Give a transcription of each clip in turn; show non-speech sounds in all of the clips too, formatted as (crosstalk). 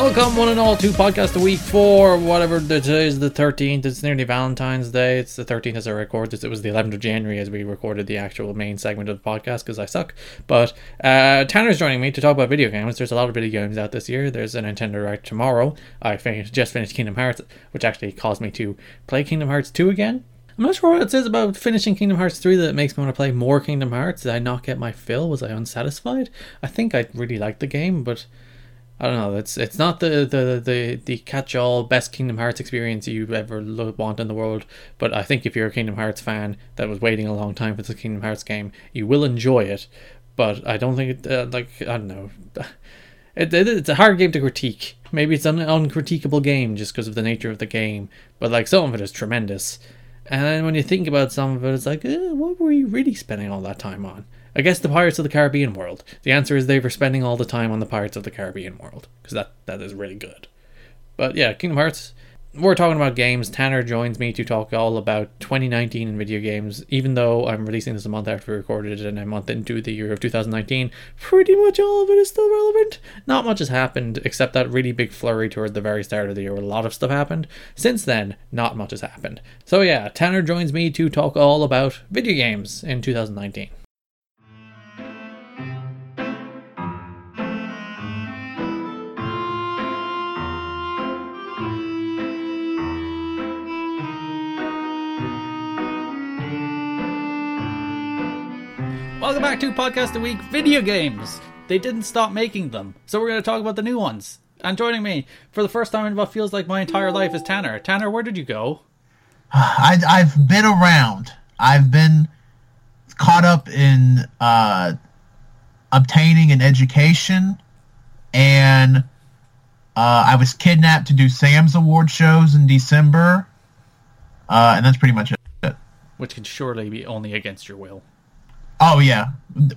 Welcome, one and all, to Podcast a Week for whatever the today is the 13th. It's nearly Valentine's Day. It's the 13th as I record this. It was the 11th of January as we recorded the actual main segment of the podcast because I suck. But uh, Tanner's joining me to talk about video games. There's a lot of video games out this year. There's a Nintendo Direct tomorrow. I finished, just finished Kingdom Hearts, which actually caused me to play Kingdom Hearts 2 again. I'm not sure what it says about finishing Kingdom Hearts 3 that makes me want to play more Kingdom Hearts. Did I not get my fill? Was I unsatisfied? I think I really liked the game, but I don't know. It's it's not the the the, the catch all best Kingdom Hearts experience you ever lo- want in the world. But I think if you're a Kingdom Hearts fan that was waiting a long time for the Kingdom Hearts game, you will enjoy it. But I don't think it uh, like I don't know. (sighs) It, it, it's a hard game to critique. Maybe it's an uncritiquable game just because of the nature of the game. But like some of it is tremendous. And then when you think about some of it, it's like, eh, what were you really spending all that time on? I guess the Pirates of the Caribbean world. The answer is they were spending all the time on the Pirates of the Caribbean world because that that is really good. But yeah, Kingdom Hearts. We're talking about games. Tanner joins me to talk all about 2019 in video games. Even though I'm releasing this a month after we recorded it and a month into the year of 2019, pretty much all of it is still relevant. Not much has happened except that really big flurry toward the very start of the year where a lot of stuff happened. Since then, not much has happened. So yeah, Tanner joins me to talk all about video games in 2019. Welcome back to Podcast a Week Video Games. They didn't stop making them, so we're going to talk about the new ones. And joining me for the first time in what feels like my entire life is Tanner. Tanner, where did you go? (sighs) I, I've been around. I've been caught up in uh, obtaining an education, and uh, I was kidnapped to do Sam's award shows in December, uh, and that's pretty much it. Which can surely be only against your will. Oh yeah.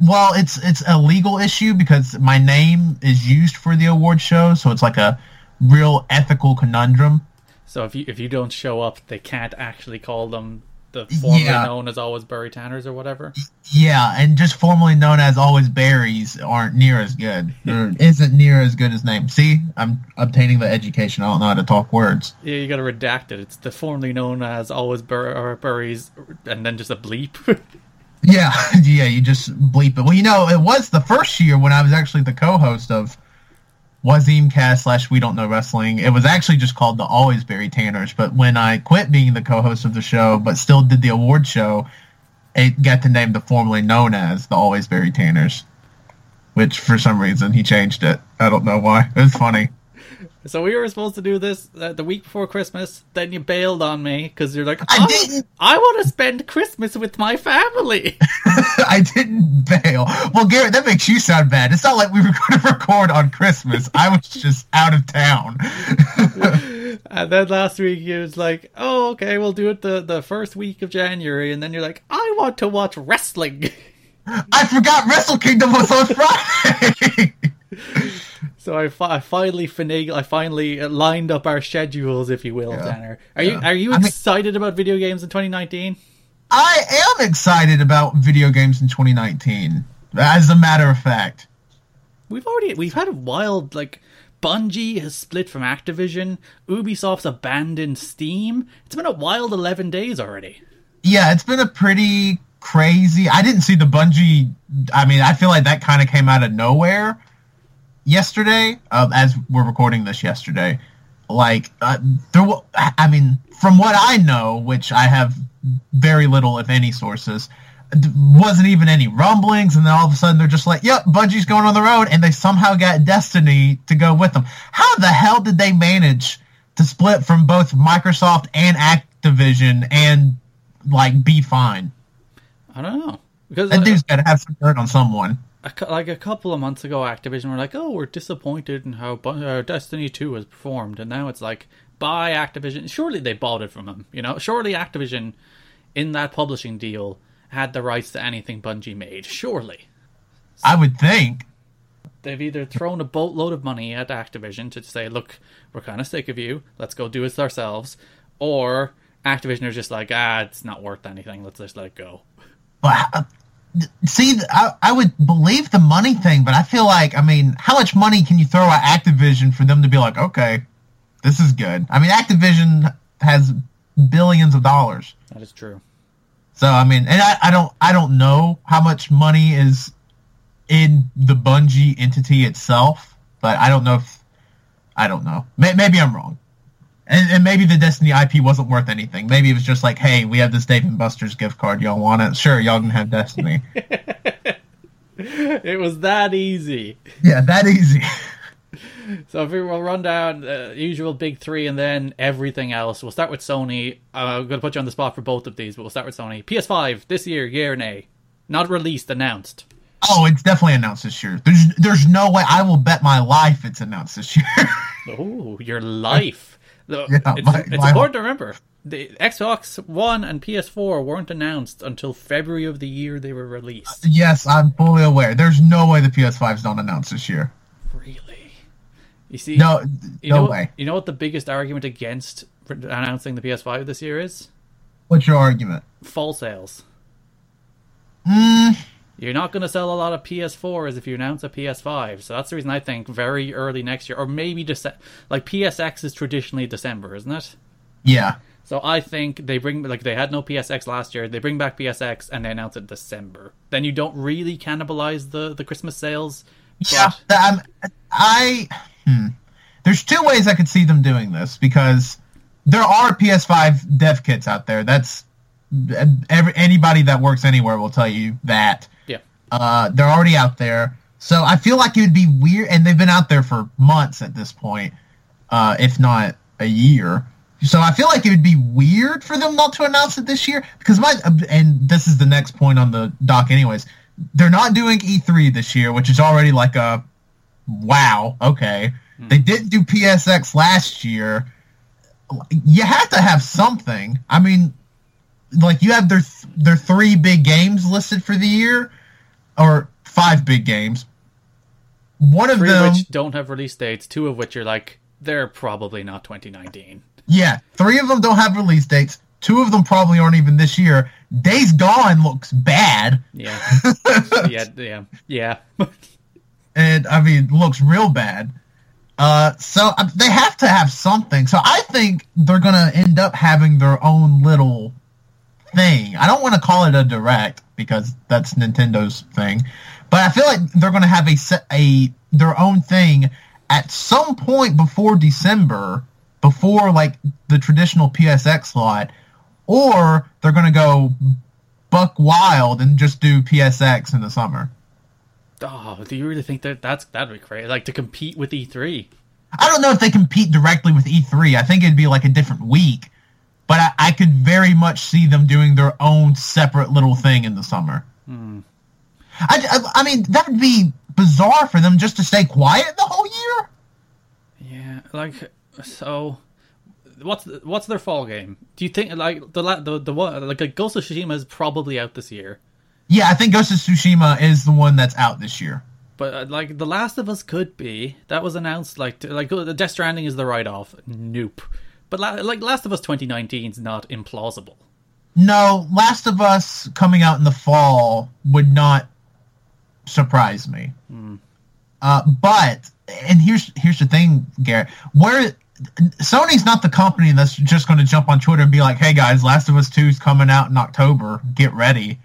Well, it's it's a legal issue because my name is used for the award show, so it's like a real ethical conundrum. So if you if you don't show up, they can't actually call them the formerly Yeah. known as Always Barry Tanners or whatever. Yeah, and just formerly known as always berries aren't near as good. (laughs) Or isn't near as good as name. See, I'm obtaining the education. I don't know how to talk words. Yeah, you got to redact it. It's the formerly known as Always Buries, and then just a bleep. (laughs) Yeah, (laughs) yeah, you just bleep it. Well, you know, it was the first year when I was actually the co-host of Wazimcast slash We Don't Know Wrestling. It was actually just called the Always Barry Tanners. But when I quit being the co-host of the show, but still did the award show, it got the name the formerly known as the Always Barry Tanners. Which for some reason he changed it. I don't know why. It was funny. So we were supposed to do this uh, the week before Christmas. Then you bailed on me because you're like, I "Oh, didn't. I want to spend Christmas with my family. (laughs) I didn't bail. Well, Garrett, that makes you sound bad. It's not like we were (laughs) going to record on Christmas. I was just out of town. (laughs) and then last week you was like, oh, okay, we'll do it the the first week of January. And then you're like, I want to watch wrestling. I forgot Wrestle Kingdom was on Friday. So I, fi- I finally finagle, I finally lined up our schedules, if you will, Yeah. Tanner. Are you are you I mean- excited about video games in 2019? I am excited about video games in 2019. As a matter of fact. We've already we've had a wild like Bungie has split from Activision. Ubisoft's abandoned Steam. It's been a wild 11 days already. Yeah, it's been a pretty crazy. I didn't see the Bungie. I mean, I feel like that kind of came out of nowhere yesterday. Uh, as we're recording this yesterday, like uh, there. wa- I mean, from what I know, which I have very little, if any, sources, wasn't even any rumblings, and then all of a sudden they're just like, "Yep, Bungie's going on the road," and they somehow got Destiny to go with them. How the hell did they manage to split from both Microsoft and Activision and like be fine? I don't know because That uh, dude's got to have some dirt on someone. A like a couple of months ago, Activision were like, "Oh, we're disappointed in how uh, Destiny Two has performed," and now it's like, "Bye Activision." Surely they bought it from them, you know. Surely Activision, in that publishing deal, had the rights to anything Bungie made. Surely I would think. they've either thrown a boatload of money at Activision to say, "Look, we're kind of sick of you. Let's go do it ourselves," or Activision are just like, "Ah, it's not worth anything. Let's just let it go." But uh, see, I, I would believe the money thing, but I feel like, I mean, how much money can you throw at Activision for them to be like, okay, this is good? I mean, Activision has billions of dollars. That is true. So I mean, and I, I don't I don't know how much money is in the Bungie entity itself, but I don't know if I don't know. Maybe I'm wrong. And, and, maybe the Destiny IP wasn't worth anything. Maybe it was just like, hey, we have this Dave and Buster's gift card. Y'all want it? Sure, y'all can have Destiny. (laughs) it was that easy. Yeah, that easy. (laughs) so if we will run down the usual big three and then everything else, we'll start with Sony. Uh, I'm going to put you on the spot for both of these, but we'll start with Sony. PS5 this year, year and A, not released, announced. Oh, it's definitely announced this year. There's there's no way I will bet my life it's announced this year. (laughs) oh, your life. (laughs) yeah, it's, my, it's my important to remember. The Xbox One and PS4 weren't announced until February of the year they were released. Yes, I'm fully aware. There's no way the PS5's not announced this year. Really? You see, no, you no know, way. You know what the biggest argument against announcing the PS5 this year is? What's your argument? Fall sales. Mm, you're not going to sell a lot of PS4s if you announce a PS5. So that's the reason I think very early next year, or maybe just like PSX is traditionally December, isn't it? Yeah. So I think they bring like they had no PSX last year. They bring back PSX and they announce it December. Then you don't really cannibalize the the Christmas sales. Yeah, um, I. Hmm. There's two ways I could see them doing this because there are PS5 dev kits out there. That's every anybody that works anywhere will tell you that. Uh, they're already out there. So I feel like it would be weird, and they've been out there for months at this point, uh, if not a year. So I feel like it would be weird for them not to announce it this year because my and this is the next point on the doc, anyways. They're not doing E3 this year, which is already like a wow. Okay, hmm. they didn't do PSX last year. You have to have something. I mean, like you have their their three big games listed for the year or five big games. One of Three them which don't have release dates. Two of which are like they're probably not 2019. Yeah, three of them don't have release dates. Two of them probably aren't even this year. Days Gone looks bad. Yeah, (laughs) yeah, yeah, yeah. and I mean, looks real bad. Uh, so uh, they have to have something. So I think they're gonna end up having their own little thing. I don't want to call it a direct because that's Nintendo's thing, but I feel like they're going to have a a their own thing at some point before December, before like the traditional PSX slot, or they're going to go buck wild and just do PSX in the summer. Oh, do you really think that that's that'd be crazy? Like to compete with E3? I don't know if they compete directly with E3. I think it'd be like a different week but I, I, could very much see them doing their own separate little thing in the summer. Hmm. I, I, I, mean, that would be bizarre for them just to stay quiet the whole year. Yeah, like so. What's what's their fall game? Do you think like the the the one like Ghost of Tsushima is probably out this year? Yeah, I think Ghost of Tsushima is the one that's out this year. But uh, like The Last of Us could be that was announced like to, like the Death Stranding is the write off. Nope. But like Last of Us 2019 is not implausible. No, Last of Us coming out in the fall would not surprise me. Mm. Uh, but and here's here's the thing, Garrett. Where Sony's not the company that's just going to jump on Twitter and be like, "Hey guys, Last of Us 2 is coming out in October. Get ready."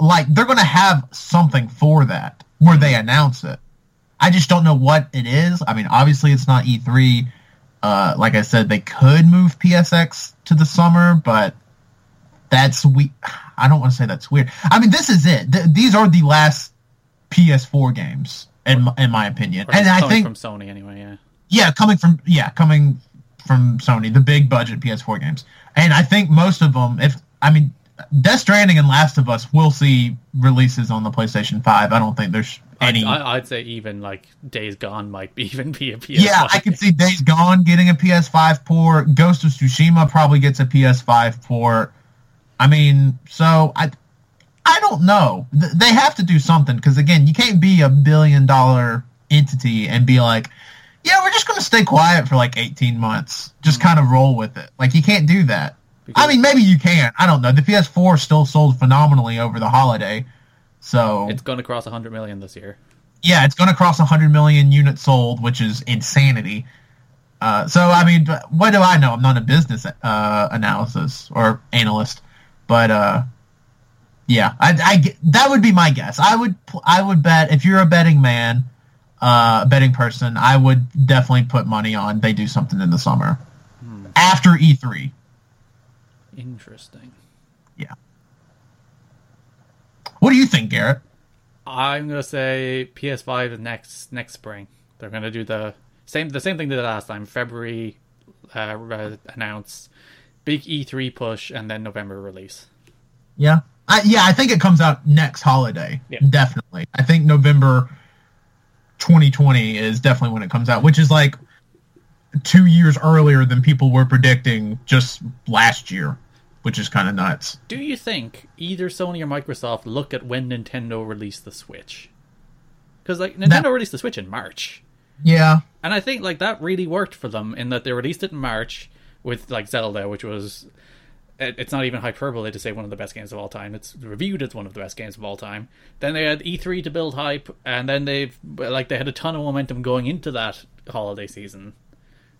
Like they're going to have something for that where they announce it. I just don't know what it is. I mean, obviously it's not E3 uh, like I said, they could move PSX to the summer, but that's we. I don't want to say that's weird. I mean, this is it. Th- these are the last PS4 games, in in my opinion, and I think from Sony anyway. Yeah. Yeah, coming from yeah, coming from Sony, the big budget PS4 games, and I think most of them. If I mean, Death Stranding and Last of Us will see releases on the PlayStation Five. I don't think there's any. I'd, I'd, say even like Days Gone might (laughs) even be a PS. Yeah, I could see Days Gone getting a PS5 port. Ghost of Tsushima probably gets a PS5 port. I mean, so I, I don't know. They have to do something because again, you can't be a billion dollar entity and be like, yeah, we're just going to stay quiet for like 18 months. Just mm-hmm. kind of roll with it. Like you can't do that. Because I mean, maybe you can. I don't know. The PS4 still sold phenomenally over the holiday. So It's going to cross 100 million this year. yeah, it's going to cross 100 million units sold, which is insanity. Uh, so, I mean, what do I know? I'm not a business uh, analysis or analyst, but uh, yeah, I, I that would be my guess. I would I would bet if you're a betting man, uh, a betting person, I would definitely put money on they do something in the summer after E E3. Interesting. Yeah. What do you think, Garrett? I'm gonna say PS5 is next next spring. They're gonna do the same the same thing they did last time. February uh, uh, announce big E3 push and then November release. Yeah. I, yeah, I think it comes out next holiday. Yeah. Definitely. I think November 2020 is definitely when it comes out, which is like two years earlier than people were predicting just last year, which is kind of nuts. Do you think either Sony or Microsoft look at when Nintendo released the Switch? Because like Nintendo That- released the Switch in March, Yeah. and I think like that really worked for them in that they released it in March with like Zelda, which was it's not even hyperbole to say one of the best games of all time. It's reviewed as one of the best games of all time. Then they had E3 to build hype, and then they've like they had a ton of momentum going into that holiday season.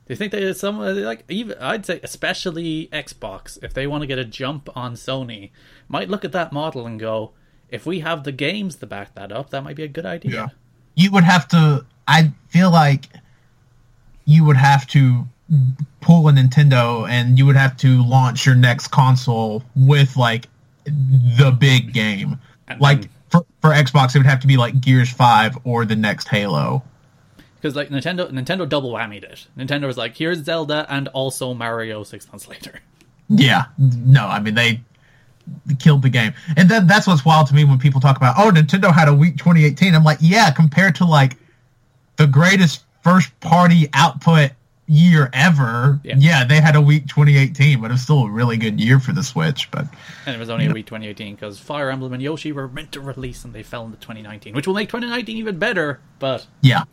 Do you think that some uh, like even I'd say especially Xbox if they want to get a jump on Sony might look at that model and go if we have the games to back that up that might be a good idea. Yeah. You would have to, I feel like you would have to pull a Nintendo and you would have to launch your next console with like the big game. And Like then- for, for Xbox, it would have to be like Gears 5 or the next Halo. Because like Nintendo, Nintendo double whammied it. Nintendo was like, "Here's Zelda and also Mario." Six months later, Yeah, no, I mean they killed the game, and then that's what's wild to me when people talk about oh Nintendo had a weak 2018. I'm like, yeah, compared to like the greatest first party output year ever, Yeah. yeah, they had a weak 2018, but it was still a really good year for the Switch. But and it was only a weak 2018 because Fire Emblem and Yoshi were meant to release and they fell into 2019, which will make 2019 even better. But yeah,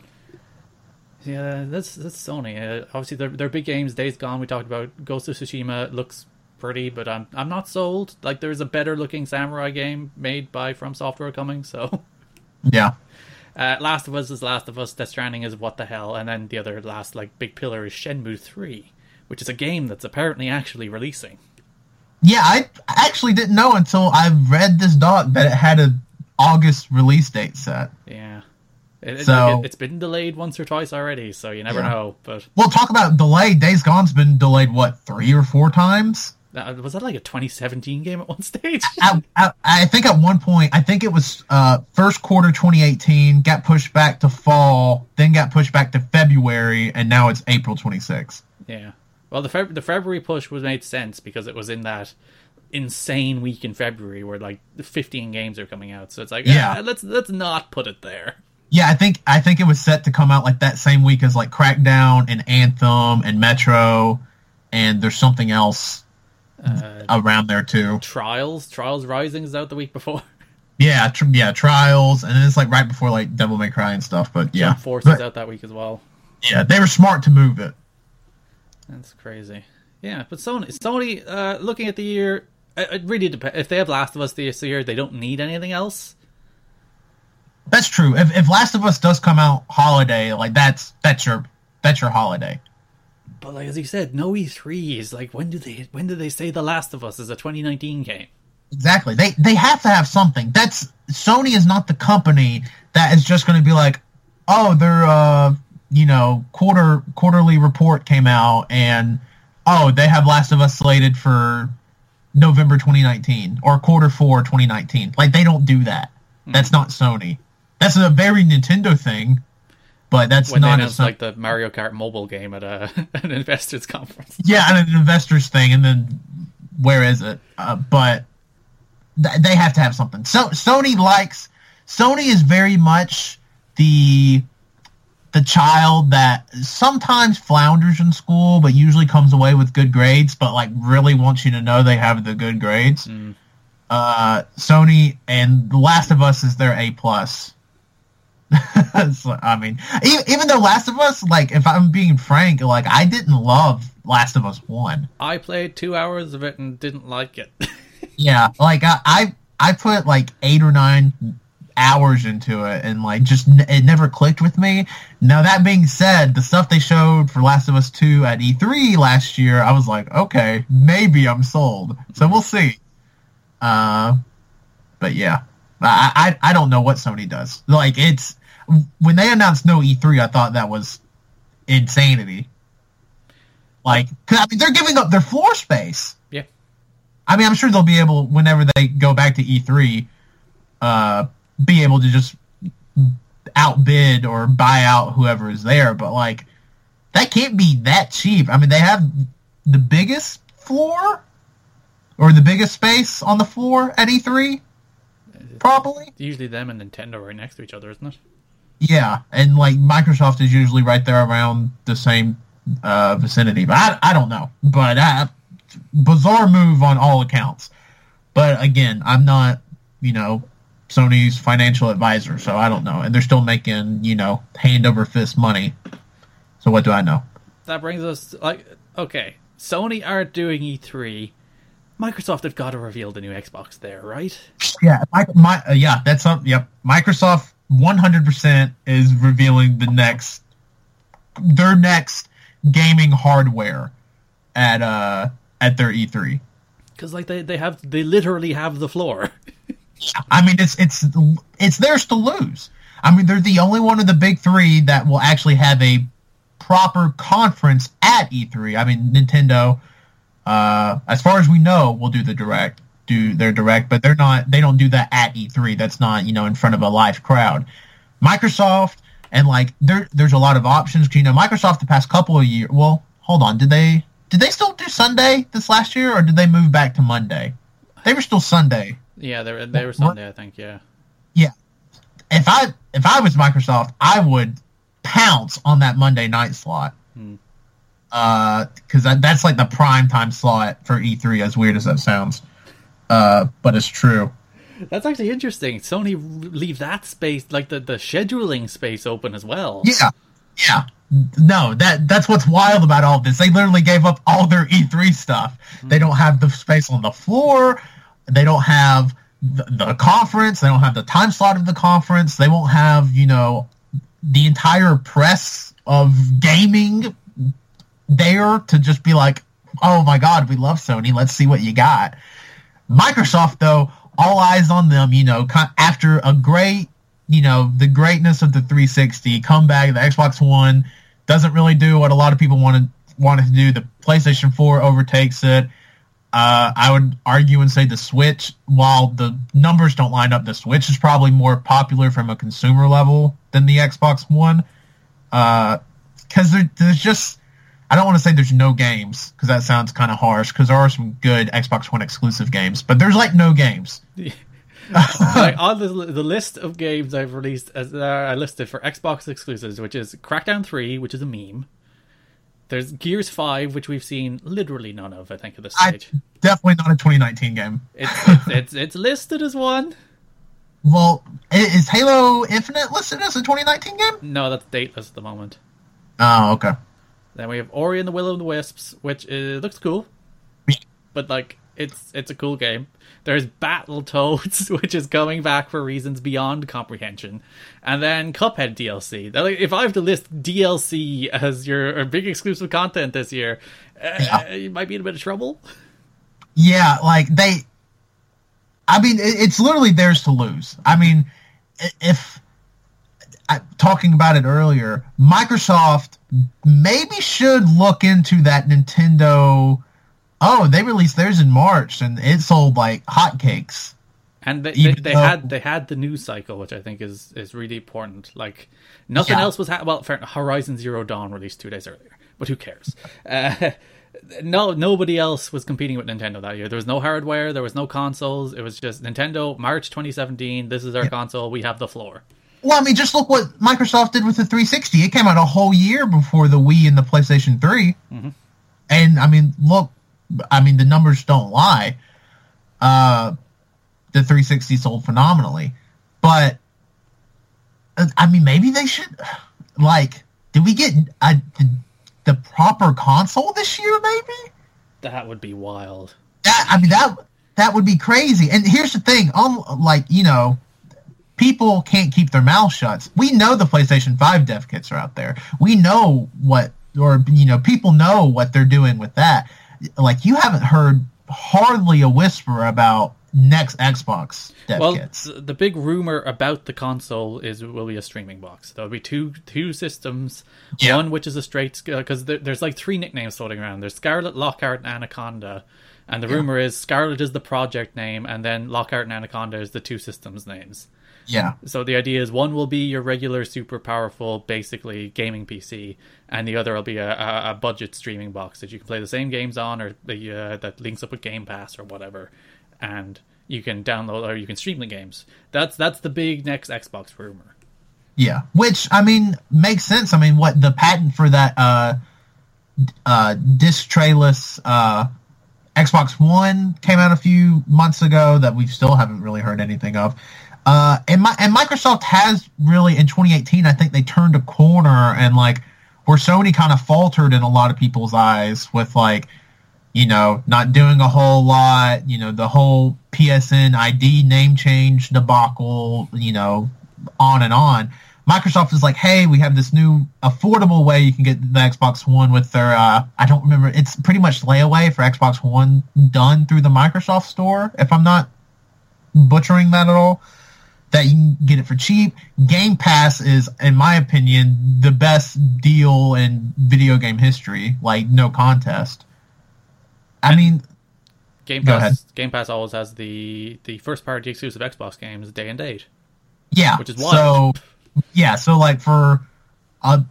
yeah, that's that's Sony. Uh, obviously, their their big games, Days Gone. We talked about Ghost of Tsushima looks pretty, but I'm I'm not sold. Like there's a better looking samurai game made by From Software coming, so. yeah, Uh, Last of Us is Last of Us. Death Stranding is what the hell, and then the other last like big pillar is Shenmue Three, which is a game that's apparently actually releasing. yeah. I actually didn't know until I read this doc that it had a August release date set. Yeah, it, So- it, has been delayed once or twice already, so you never Yeah. know. But Well, talk about delay. Days Gone's been delayed what three or four times. that, was that like a 2017 game at one (laughs) stage? I, I, I think at one point, I think it was uh, first quarter 2018, got pushed back to fall, then got pushed back to February, and now it's April 26th. yeah. Well, the Feb- the February push was made sense because it was in that insane week in February where like 15 games are coming out. So it's like, Yeah. yeah, let's let's not put it there. Yeah, I think I think it was set to come out like that same week as like Crackdown and Anthem and Metro, and there's something else Uh, around there too. Trials, Trials Rising is out the week before. (laughs) Yeah, tr- yeah, Trials, and then it's like right before like Devil May Cry and stuff. But yeah, Jump Force is out that week as well. yeah, they were smart to move it. That's crazy. Yeah, but Sony, Sony, uh, looking at the year, it, it really depends. If they have Last of Us this year, they don't need anything else. That's true. If if Last of Us does come out holiday, like that's that's your that's your holiday. But like as you said, no E3 is like when do they when do they say The Last of Us is a 2019 game? Exactly. They they have to have something. That's Sony is not the company that is just going to be like, oh, their uh, you know, quarter quarterly report came out and oh, they have Last of Us slated for November 2019 or quarter 4 2019. Like they don't do that. That's not Sony. That's a very Nintendo thing, but that's When not a announced Son- like the Mario Kart mobile game at a, (laughs) an investors conference. yeah, and an investors thing, and then where is it? Uh, but th- they have to have something. So Sony likes Sony is very much the the child that sometimes flounders in school, but usually comes away with good grades. But like really wants you to know they have the good grades. Uh, Sony and The Last of Us is their A plus. (laughs) So, I mean, e- even though Last of Us, like, if I'm being frank, like, I didn't love Last of Us One. I played two hours of it and didn't like it. (laughs) Yeah, like I, I, I put like eight or nine hours into it and like just n- it never clicked with me. Now that being said, the stuff they showed for Last of Us 2 at E3 last year, I was like, okay, maybe I'm sold. So we'll see. Uh, but yeah, I, I I don't know what Sony does. Like it's when they announced no E3, I thought that was insanity. Like, I mean, they're giving up their floor space. Yeah. I mean, I'm sure they'll be able whenever they go back to E3, uh, be able to just outbid or buy out whoever is there. But like, that can't be that cheap. I mean, they have the biggest floor or the biggest space on the floor at E3, probably. It's Usually them and Nintendo are right next to each other, isn't it? Yeah, and like Microsoft is usually right there around the same uh, vicinity, but I, I don't know. But uh, bizarre move on all accounts. But again, I'm not you know Sony's financial advisor, so I don't know. And they're still making you know hand over fist money. So what do I know? That brings us like okay, Sony aren't doing E3. Microsoft have got to reveal the new Xbox there, right? Yeah, my, my uh, yeah, that's something. Yep, Microsoft 100% is revealing the next their next gaming hardware at uh at their E E3. Because like they, they have they literally have the floor. (laughs) I mean, it's it's it's theirs to lose. I mean, they're the only one of the big three that will actually have a proper conference at E3. I mean, Nintendo, uh, as far as we know, will do the direct, do their direct, but they're not. They don't do that at E3. That's not you know in front of a live crowd. Microsoft and like there there's a lot of options. You know, Microsoft the past couple of years. Well, hold on, did they did they still do Sunday this last year, or did they move back to Monday? They were still Sunday. yeah, they were they were Sunday, I think. Yeah. Yeah. If I if I was Microsoft, I would pounce on that Monday night slot. Hmm. Uh, because that, that's like the prime time slot for E3. As weird as that sounds, uh, but it's true. That's actually interesting. Sony leave that space, like the, the scheduling space, open as well. Yeah, yeah. No, that that's what's wild about all this. They literally gave up all their E3 stuff. They don't have the space on the floor. They don't have the, the conference. They don't have the time slot of the conference. They won't have you know the entire press of gaming there to just be like, oh my god, we love Sony. Let's see what you got. Microsoft though, all eyes on them. You know, after a great you know the greatness of the 360 comeback, the Xbox One doesn't really do what a lot of people wanted wanted to do. The PlayStation 4 overtakes it. Uh, I would argue and say the Switch, while the numbers don't line up, the Switch is probably more popular from a consumer level than the Xbox One. Because there, there's just, I don't want to say there's no games, because that sounds kind of harsh, because there are some good Xbox One exclusive games, but there's like no games. (laughs) like (laughs) on the, the list of games I've released, as uh, I listed for Xbox exclusives, which is Crackdown 3, which is a meme. There's Gears 5, which we've seen literally none of, I think, at this I, stage. definitely not a 2019 game. It's, it's, (laughs) it's, it's listed as one. Well, i- is Halo Infinite listed as a 2019 game? No, that's dateless at the moment. Oh, okay. Then we have Ori and the Will of the Wisps, which uh, looks cool, (laughs) but like it's it's a cool game. There's Battletoads, (laughs) which is coming back for reasons beyond comprehension, and then Cuphead DLC. Like, if I have to list DLC as your big exclusive content this year, uh, you might be in a bit of trouble. Yeah, like they. I mean, it's literally theirs to lose. I mean, if I, talking about it earlier, Microsoft maybe should look into that Nintendo. Oh, they released theirs in March, and it sold like hotcakes. And they, they, they though- had they had the news cycle, which I think is, is really important. Like nothing Yeah. else was ha- well. Fair, Horizon Zero Dawn released two days earlier, but who cares? Uh, (laughs) no, nobody else was competing with Nintendo that year. There was no hardware, there was no consoles. It was just Nintendo. March 2017. This is our console. We have the floor. Well, I mean, just look what Microsoft did with the 360. It came out a whole year before the Wii and the PlayStation 3. And I mean, look, I mean, the numbers don't lie. Uh, the 360 sold phenomenally, but uh, I mean, maybe they should like. Did we get a, the, the proper console this year? Maybe That would be wild. that. I mean that that would be crazy. And here's the thing: um, like you know, people can't keep their mouths shut. We know the PlayStation 5 dev kits are out there. We know what, or, you know, people know what they're doing with that. Like, you haven't heard hardly a whisper about next Xbox dev well, kits. th- the big rumor about the console is it will be a streaming box. There'll be two two systems. Yeah. One which is a straight because uh, there, there's like three nicknames floating around. There's Scarlet, Lockhart, and Anaconda. And the rumor is Scarlet is the project name, and then Lockhart and Anaconda is the two systems names. Yeah. So the idea is one will be your regular, super powerful, basically gaming PC, and the other will be a, a, a budget streaming box that you can play the same games on, or the uh, that links up with Game Pass or whatever, and you can download or you can stream the games. That's that's the big next Xbox rumor. Yeah, which I mean makes sense. I mean, what the patent for that uh, uh, disc trayless uh, Xbox One came out a few months ago that we still haven't really heard anything of. Uh, and my, and Microsoft has really in 2018, I think they turned a corner and like where Sony kind of faltered in a lot of people's eyes with like you know, not doing a whole lot, you know, the whole PSN ID name change debacle, you know, on and on. Microsoft is like, hey, we have this new affordable way you can get the Xbox One with their, uh, I don't remember, it's pretty much layaway for Xbox One done through the Microsoft Store, if I'm not butchering that at all. That you can get it for cheap. Game Pass is, in my opinion, the best deal in video game history. Like, no contest. I mean, Game Pass Game Pass always has the the first party exclusive Xbox games day and date. yeah. Which is so yeah. So like for, uh,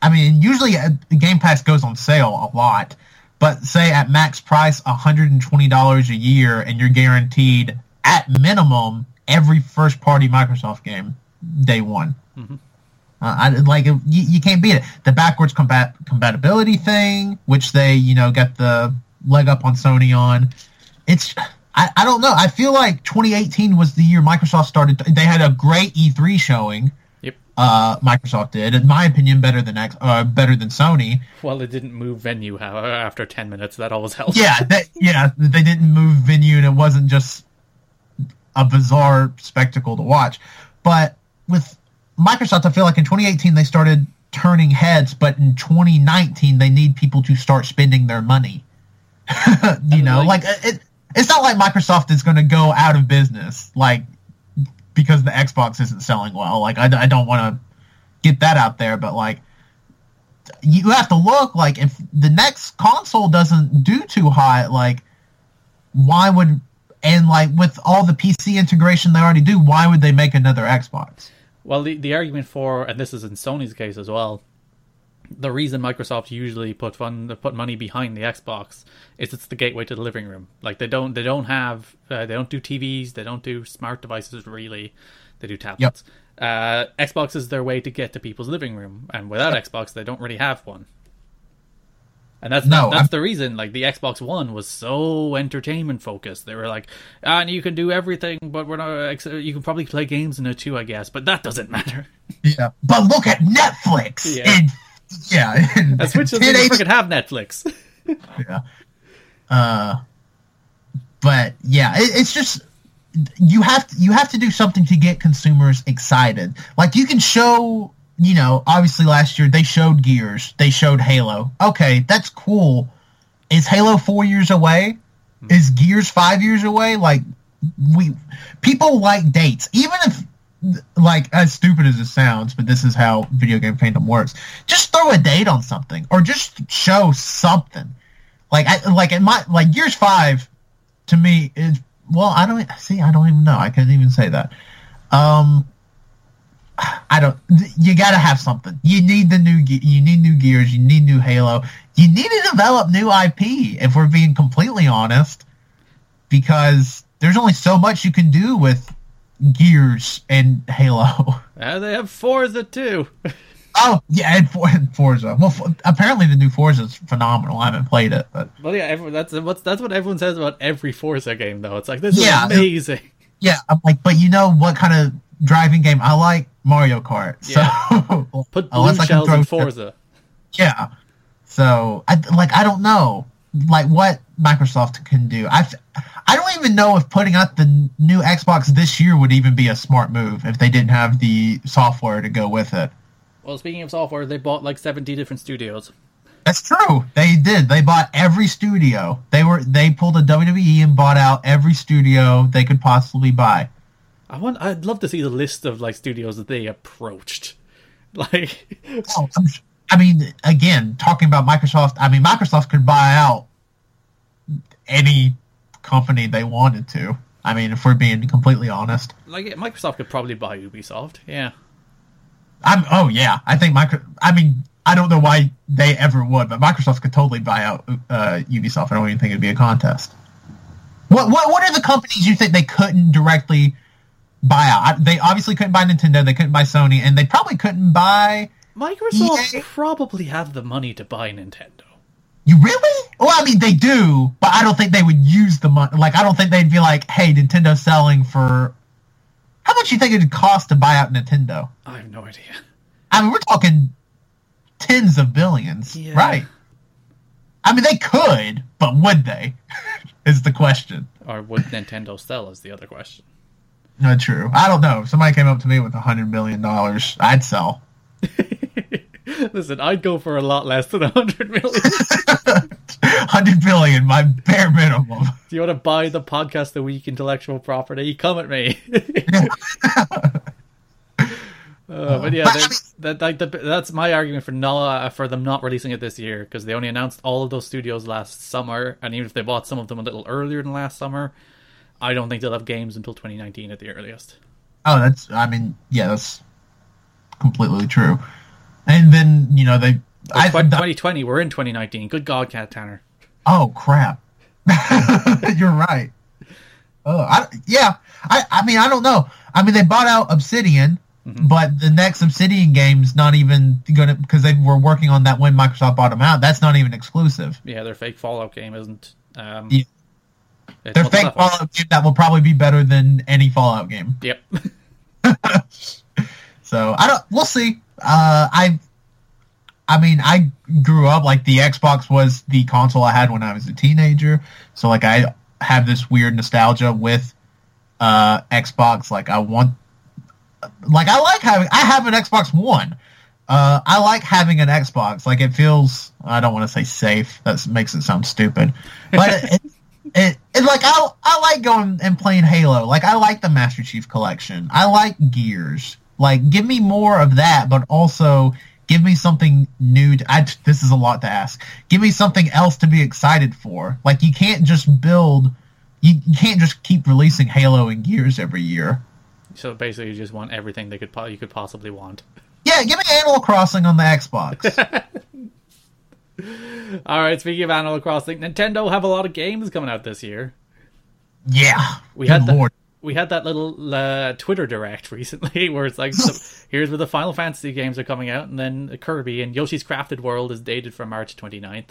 I mean, usually uh, Game Pass goes on sale a lot, but say at max price, hundred and twenty dollars a year, and you're guaranteed at minimum every first party Microsoft game day one. Mm-hmm. Uh, I, like you, you can't beat it. The backwards compat- compatibility thing, which they you know got the leg up on Sony on. It's I, I don't know. I feel like 2018 was the year Microsoft started. They had a great E3 showing. Yep. Uh, Microsoft did, in my opinion, better than X, uh, better than Sony. Well, it didn't move venue however after ten minutes. That always helps. Yeah, that, yeah, they didn't move venue, and it wasn't just a bizarre spectacle to watch. But with Microsoft, I feel like in 2018 they started turning heads, but in 2019 they need people to start spending their money. (laughs) you know, like- it, it's not like Microsoft is going to go out of business, like because the Xbox isn't selling well. Like I, I don't want to get that out there, but like you have to look like if the next console doesn't do too hot, like why would and like with all the PC integration they already do, why would they make another Xbox? Well, the the argument for, and this is in Sony's case as well, the reason Microsoft usually put fun put money behind the Xbox is it's the gateway to the living room. Like they don't they don't have uh, they don't do TVs, they don't do smart devices really. They do tablets. Uh, Xbox is their way to get to people's living room, and without Xbox, they don't really have one. And that's No, that's I'm- the reason. Like the Xbox One was so entertainment focused. They were like, ah, and you can do everything, but we're not. You can probably play games in it too, I guess. But that doesn't (laughs) matter. Yeah, but look at Netflix. Yeah. And, yeah, (laughs) and That Switch doesn't even freaking have Netflix. (laughs) yeah. Uh, but yeah, it, it's just you have to, you have to do something to get consumers excited. Like you can show, you know, obviously last year they showed Gears, they showed Halo. Okay, that's cool. Is Halo four years away? Is Gears five years away? Like we people like dates, even if like as stupid as it sounds, but this is how video game fandom works. Just throw a date on something, or just show something. Like I like in my like Gears 5 to me is well I don't see I don't even know I couldn't even say that. Um, (sighs) I don't. You got to have something. You need the new. Ge- You need new gears. You need new Halo. You need to develop new IP. If we're being completely honest, because there's only so much you can do with Gears and Halo. (laughs) Uh, they have Forza too. (laughs) Oh yeah, and, For- and Forza. Well, f- apparently the new Forza is phenomenal. I haven't played it, but well, yeah, everyone, that's what's that's what everyone says about every Forza game, though. It's like this Yeah. is amazing. yeah, I'm like, but you know what kind of driving game I like? Mario Kart. So (laughs) Put (laughs) blue shells in Forza. Yeah. So I like I don't know like what Microsoft can do. I I don't even know if putting out the new Xbox this year would even be a smart move if they didn't have the software to go with it. Well, speaking of software, they bought like seventy different studios. That's true. They did. They bought every studio. They were they pulled a WWE and bought out every studio they could possibly buy. I want. I'd love to see the list of like studios that they approached. (laughs) Like, oh, I mean, again, talking about Microsoft. I mean, Microsoft could buy out any company they wanted to. I mean, if we're being completely honest, like Microsoft could probably buy Ubisoft. Yeah. I'm. Oh yeah, I think micro. I mean, I don't know why they ever would, but Microsoft could totally buy out uh, Ubisoft. I don't even think it'd be a contest. What what what are the companies you think they couldn't directly buy out? They obviously couldn't buy Nintendo. They couldn't buy Sony, and they probably couldn't buy. Microsoft EA? probably have the money to buy Nintendo. You really? Well, I mean, they do, but I don't think they would use the money. Like, I don't think they'd be like, "Hey, Nintendo's selling for." How much do you think it would cost to buy out Nintendo? I have no idea. I mean, we're talking tens of billions, yeah. right? I mean, they could, but would they? (laughs) is the question. Or would Nintendo sell? Is the other question. No, true. I don't know. If somebody came up to me with a hundred million dollars, I'd sell. (laughs) Listen, I'd go for a lot less than a hundred million. (laughs) hundred billion, my bare minimum. Do you want to buy the podcast the week intellectual property? Come at me. (laughs) Uh, but yeah, that, that, that, that's my argument for not for them not releasing it this year because they only announced all of those studios last summer, and even if they bought some of them a little earlier than last summer, I don't think they'll have games until 2019 at the earliest. Oh, that's I mean, yeah, that's completely true. And then you know they, I, 2020, we're in 2019. Good God, Cat Tanner. Oh crap! (laughs) You're right. Oh, I, yeah. I, I mean, I don't know. I mean, they bought out Obsidian Mm-hmm. But the next Obsidian game's not even going to because they were working on that when Microsoft bought them out. That's not even exclusive. Yeah, their fake Fallout game isn't. Um, yeah. Their fake Fallout game that will probably be better than any Fallout game. Yep. (laughs) so I don't. We'll see. Uh, I. I mean, I grew up like the Xbox was the console I had when I was a teenager. So like I have this weird nostalgia with uh, Xbox. Like I want like I like having I have an Xbox One. Uh, I like having an Xbox. Like it feels. I don't want to say safe. That makes it sound stupid. But (laughs) it, it, like I I like going and playing Halo. Like I like the Master Chief Collection. I like Gears. Like give me more of that, but also give me something new. To, I, this is a lot to ask. Give me something else to be excited for. Like you can't just build. You, you can't just keep releasing Halo and Gears every year. So basically, you just want everything they could you could possibly want. Yeah, give me Animal Crossing on the Xbox. (laughs) (laughs) All right. Speaking of Animal Crossing, Nintendo have a lot of games coming out this year. Yeah, we had that. We had that little uh, Twitter direct (laughs) recently where it's like, so (laughs) here's where the Final Fantasy games are coming out, and then Kirby and Yoshi's Crafted World is dated for March 29th.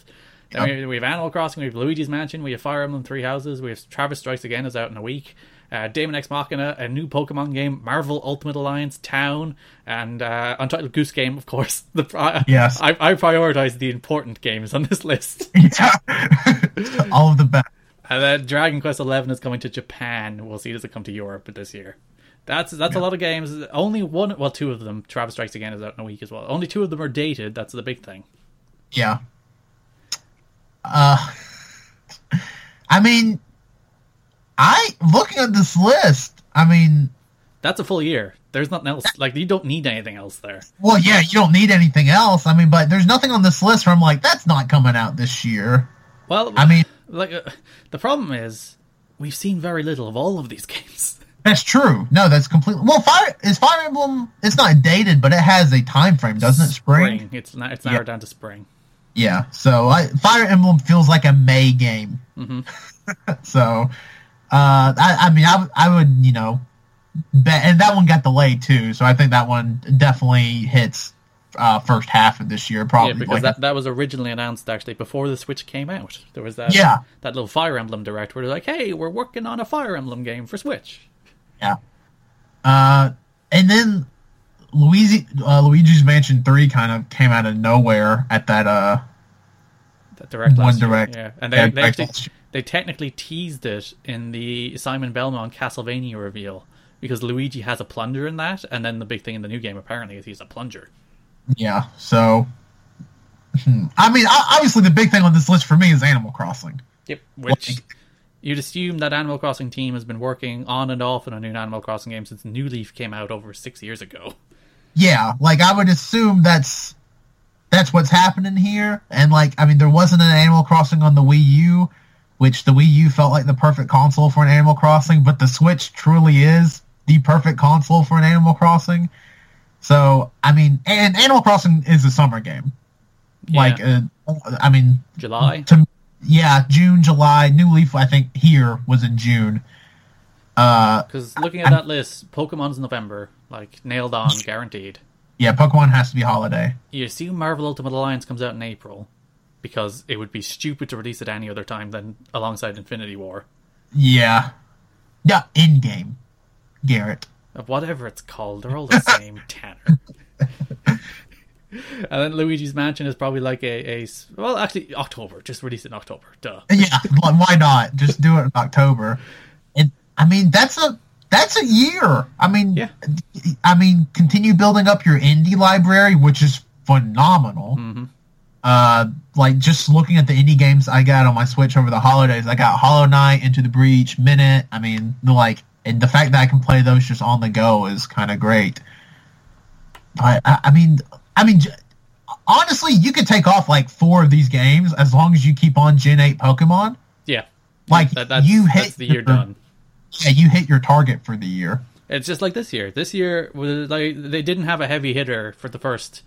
Yep. We, we have Animal Crossing, we have Luigi's Mansion, we have Fire Emblem Three Houses, we have Travis Strikes Again is out in a week uh, Daemon X Machina, a new Pokemon game, Marvel Ultimate Alliance, Town, and uh, Untitled Goose Game, of course. (laughs) The uh, yes, I, I prioritize the important games on this list. (laughs) All of the best. And then Dragon Quest Eleven is coming to Japan. We'll see does it come to Europe this year. That's that's yeah. a lot of games. Only one, well, two of them. Travis Strikes Again is out in a week as well. Only two of them are dated. That's the big thing. Yeah. Uh, I mean, I looking at this list. I mean, that's a full year. There's nothing else. Like you don't need anything else there. Well, yeah, you don't need anything else. I mean, but there's nothing on this list where I'm like, that's not coming out this year. Well, I mean, like uh, the problem is we've seen very little of all of these (laughs) games. That's true. No, that's completely. Well, Fire is Fire Emblem. It's not dated, but it has a time frame, doesn't it? Spring. spring. It's not. It's narrowed yeah. down to spring. Yeah. So I, Fire Emblem feels like a May game. Mm-hmm. (laughs) so uh, I, I mean, I, I would, you know, bet, and that one got delayed too, so I think that one definitely hits uh, first half of this year, probably. Yeah, because like, that, that was originally announced actually before the Switch came out. There was that yeah. that little Fire Emblem direct where they're like, "Hey, we're working on a Fire Emblem game for Switch." Yeah. Uh, and then Luigi, uh, Luigi's Mansion Three kind of came out of nowhere at that uh That direct One last year, direct. yeah, and they, Yeah, they actually. They technically teased it in the Simon Belmont Castlevania reveal because Luigi has a plunger in that, and then the big thing in the new game apparently is he's a plunger. Yeah. So. (laughs) I mean, obviously, the big thing on this list for me is Animal Crossing. Yep. Which you'd assume that Animal Crossing team has been working on and off on a new Animal Crossing game since New Leaf came out over six years ago. Yeah, like I would assume that's that's what's happening here. And like, I mean, there wasn't an Animal Crossing on the Wii U, which the Wii U felt like the perfect console for an Animal Crossing, but the Switch truly is the perfect console for an Animal Crossing. So, I mean, and Animal Crossing is a summer game. Like, uh, I mean, July. to yeah, June, July. New Leaf, I think here was in June. Uh, Because looking at that list, Pokemon's November, like nailed on, guaranteed. yeah, Pokemon has to be holiday. You assume Marvel Ultimate Alliance comes out in April because it would be stupid to release it any other time than alongside Infinity War. Yeah, yeah, Endgame, Garrett. Whatever it's called, they're all the (laughs) same Tanner. (laughs) and then Luigi's Mansion is probably like a, a well, actually October. Just release it in October. Duh. Yeah, why not? Just do it in October. And I mean, that's a that's a year. I mean, Yeah. I mean, continue building up your indie library, which is phenomenal. hmm Uh, like just looking at the indie games I got on my Switch over the holidays, I got Hollow Knight, Into the Breach, Minit. I mean, the like, and the fact that I can play those just on the go is kind of great. But I, I mean, I mean, j- honestly, you could take off like four of these games as long as you keep on Gen Eight Pokemon. Yeah. Like That, that's, you hit that's the year your- done. Yeah, you hit your target for the year. It's just like this year. This year was like they didn't have a heavy hitter for the first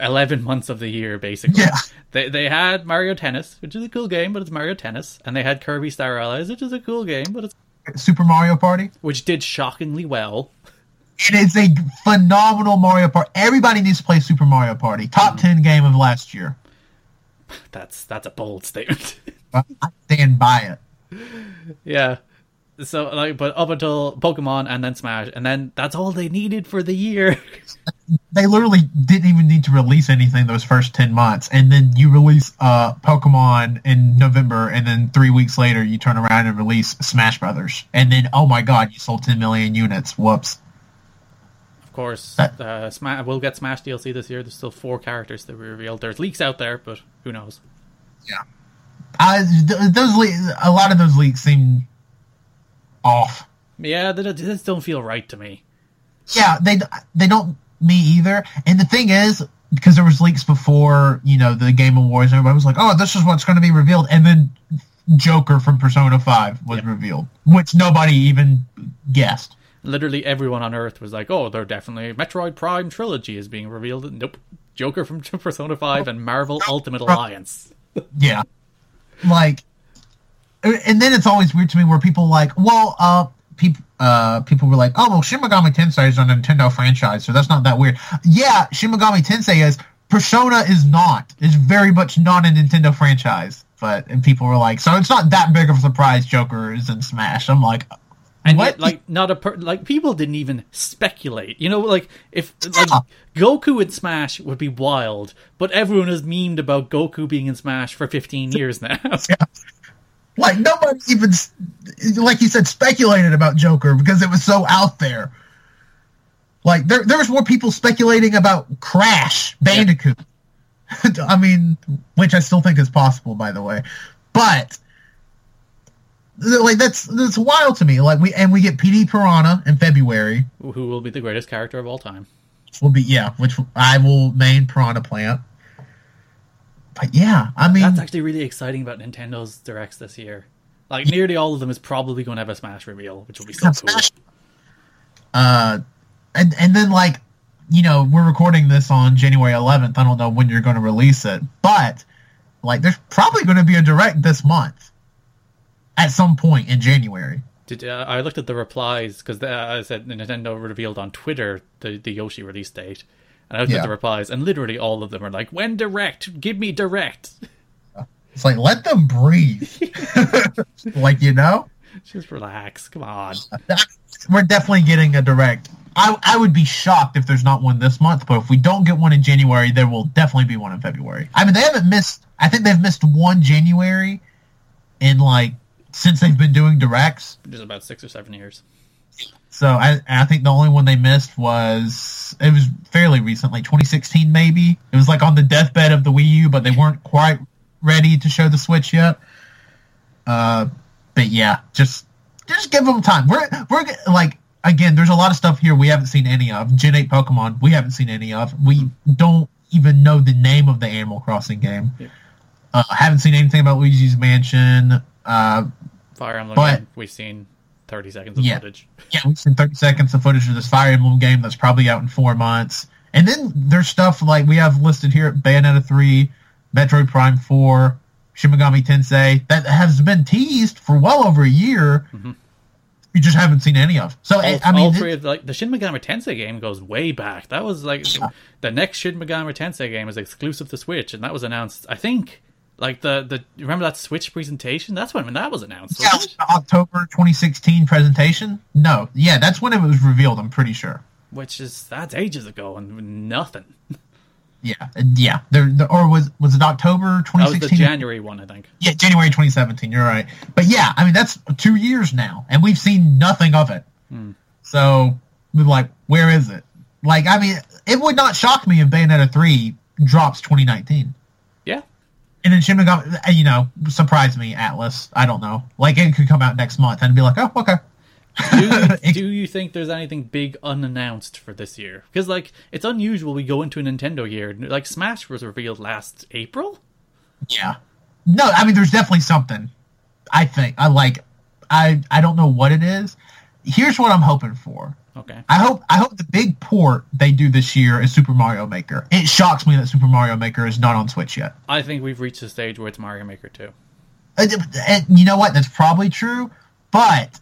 eleven months of the year. Basically, Yeah. they they had Mario Tennis, which is a cool game, but it's Mario Tennis, and they had Kirby Star Allies, which is a cool game, but it's Super Mario Party. which did shockingly well. It is a phenomenal Mario Party. Everybody needs to play Super Mario Party. Top mm. ten game of last year. That's that's a bold statement. I stand by it. (laughs) yeah. So like, but up until Pokemon and then Smash, and then that's all they needed for the year. (laughs) They literally didn't even need to release anything those first ten months, and then you release uh, Pokemon in November, and then three weeks later you turn around and release Smash Brothers, and then oh my god, you sold ten million units. Whoops. Of course, uh, Smash we'll get Smash DLC this year. There's still four characters that we revealed. There's leaks out there, but who knows? Uh, th- those le- a lot of those leaks seem off. Yeah, they, they just don't feel right to me. Yeah, they they don't me either. And the thing is, because there was leaks before, you know, the Game Awards, everybody was like, "Oh, this is what's going to be revealed," and then Joker from Persona Five was Yep. revealed, which nobody even guessed. Literally everyone on Earth was like, "Oh, they're definitely Metroid Prime trilogy is being revealed." Nope, Joker from (laughs) Persona Five and Marvel Ultimate Alliance. Yeah, like, and then it's always weird to me where people like, well, uh, people, uh, people were like, oh, well, Shin Megami Tensei is a Nintendo franchise, so that's not that weird. Yeah, Shin Megami Tensei is. Persona is not. It's very much not a Nintendo franchise. But and people were like, so it's not that big of a surprise. Joker is in Smash. I'm like, And what? yet, like, not a per- like people didn't even speculate. You know, like if like Yeah. Goku in Smash would be wild, but everyone has memed about Goku being in Smash for 15 (laughs) years now. Like nobody even, like you said, speculated about Joker because it was so out there. Like there, there was more people speculating about Crash Bandicoot. (laughs) I mean, which I still think is possible, by the way. But like that's that's wild to me. Like we and we get Petey Piranha in February. Who will be the greatest character of all time? Will be yeah, which I will main Piranha Plant. But yeah, I mean, That's actually really exciting about Nintendo's directs this year. Like nearly all of them is probably going to have a Smash reveal, which will be so cool. Smash. Uh, and and then like, you know, we're recording this on January 11th. I don't know when you're going to release it, but like, there's probably going to be a direct this month at some point in January. Did uh, I looked at the replies because uh, I said Nintendo revealed on Twitter the the Yoshi release date, and I looked Yeah. at the replies, and literally all of them are like, "When direct? Give me direct." It's like let them breathe, (laughs) like you know. Just relax. Come on. (laughs) We're definitely getting a direct. I I would be shocked if there's not one this month, but if we don't get one in January, there will definitely be one in February. I mean, they haven't missed. I think they've missed one January in like since they've been doing directs. Which is about six or seven years. So I, I think the only one they missed was it was fairly recently, 2016 maybe. It was like on the deathbed of the Wii U, but they weren't quite ready to show the Switch yet. Uh, but yeah, just just give them time. We're we're like again, there's a lot of stuff here we haven't seen any of. Gen 8 Pokemon we haven't seen any of. We don't even know the name of the Animal Crossing game. Yeah. Uh, haven't seen anything about Luigi's Mansion. Uh, Fire Emblem, But- we've seen 30 seconds of Yeah. footage. yeah, we've seen 30 seconds of footage of this Fire Emblem game that's probably out in four months. And then there's stuff like we have listed here Bayonetta 3, Metroid Prime 4, Shin Megami Tensei that has been teased for well over a year. Mm-hmm. You just haven't seen any of. So, All, I mean, all it- three of like the Shin Megami Tensei game goes way back. That was like the next Shin Megami Tensei game is exclusive to Switch, and that was announced. I think like the the remember that Switch presentation? That's when, when that was announced. yeah, wasn't it? the October 2016 presentation. No, yeah, that's when it was revealed. I'm pretty sure. Which is that's ages ago and nothing. Yeah, yeah. There, there or was was it October That was the 2016? January one, I think. Yeah, January 2017. You're right. But yeah, I mean that's two years now, and we've seen nothing of it. Hmm. So we're like, where is it? Like, I mean, it would not shock me if Bayonetta 3 drops 2019. And then Shin Megami, uh, you know, surprise me, Atlus. I don't know. Like, it could come out next month and be like, oh, okay. do, you, (laughs) do you think there's anything big unannounced for this year? Because like it's unusual we go into a Nintendo year. Like Smash was revealed last April. Yeah. No, I mean, there's definitely something. I think. I like. I I don't know what it is. Here's what I'm hoping for. Okay. I hope I hope the big port they do this year is Super Mario Maker. It shocks me that Super Mario Maker is not on Switch yet. I think we've reached a stage where it's Mario Maker 2. Uh, and, and you know what? That's probably true. But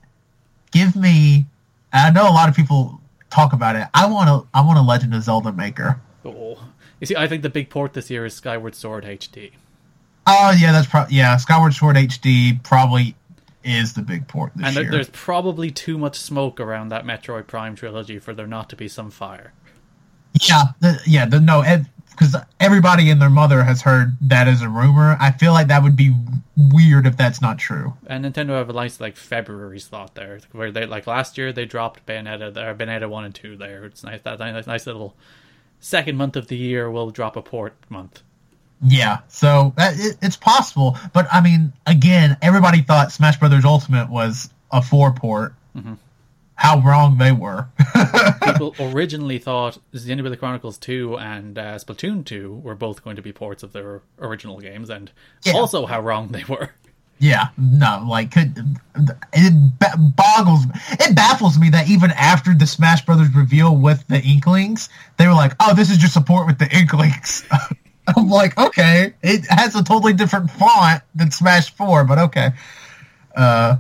give me. I know a lot of people talk about it. I want a I want a Legend of Zelda Maker. Oh. You see, I think the big port this year is Skyward Sword HD. Oh yeah, that's probably yeah. Skyward Sword HD probably is the big port this And year. there's probably too much smoke around that Metroid Prime trilogy for there not to be some fire. Yeah, the, yeah, the, no, because everybody and their mother has heard that as a rumor. I feel like that would be weird if that's not true. And Nintendo have a nice like February slot there, where they like last year they dropped Bayonetta there, uh, Bayonetta one and two there. It's nice that nice, nice little second month of the year will drop a port month. Yeah, so that, it, it's possible, but I mean, again, everybody thought Smash Brothers Ultimate was a four port. How wrong they were. (laughs) People originally thought Xenoblade Chronicles 2 and uh, Splatoon 2 were both going to be ports of their original games, and Yeah. also how wrong they were. yeah, no, like could, it boggles, it baffles me that even after the Smash Brothers reveal with the Inklings, they were like, "Oh, this is just support with the Inklings." (laughs) I'm like, okay, it has a totally different font than Smash Four, but okay. Uh,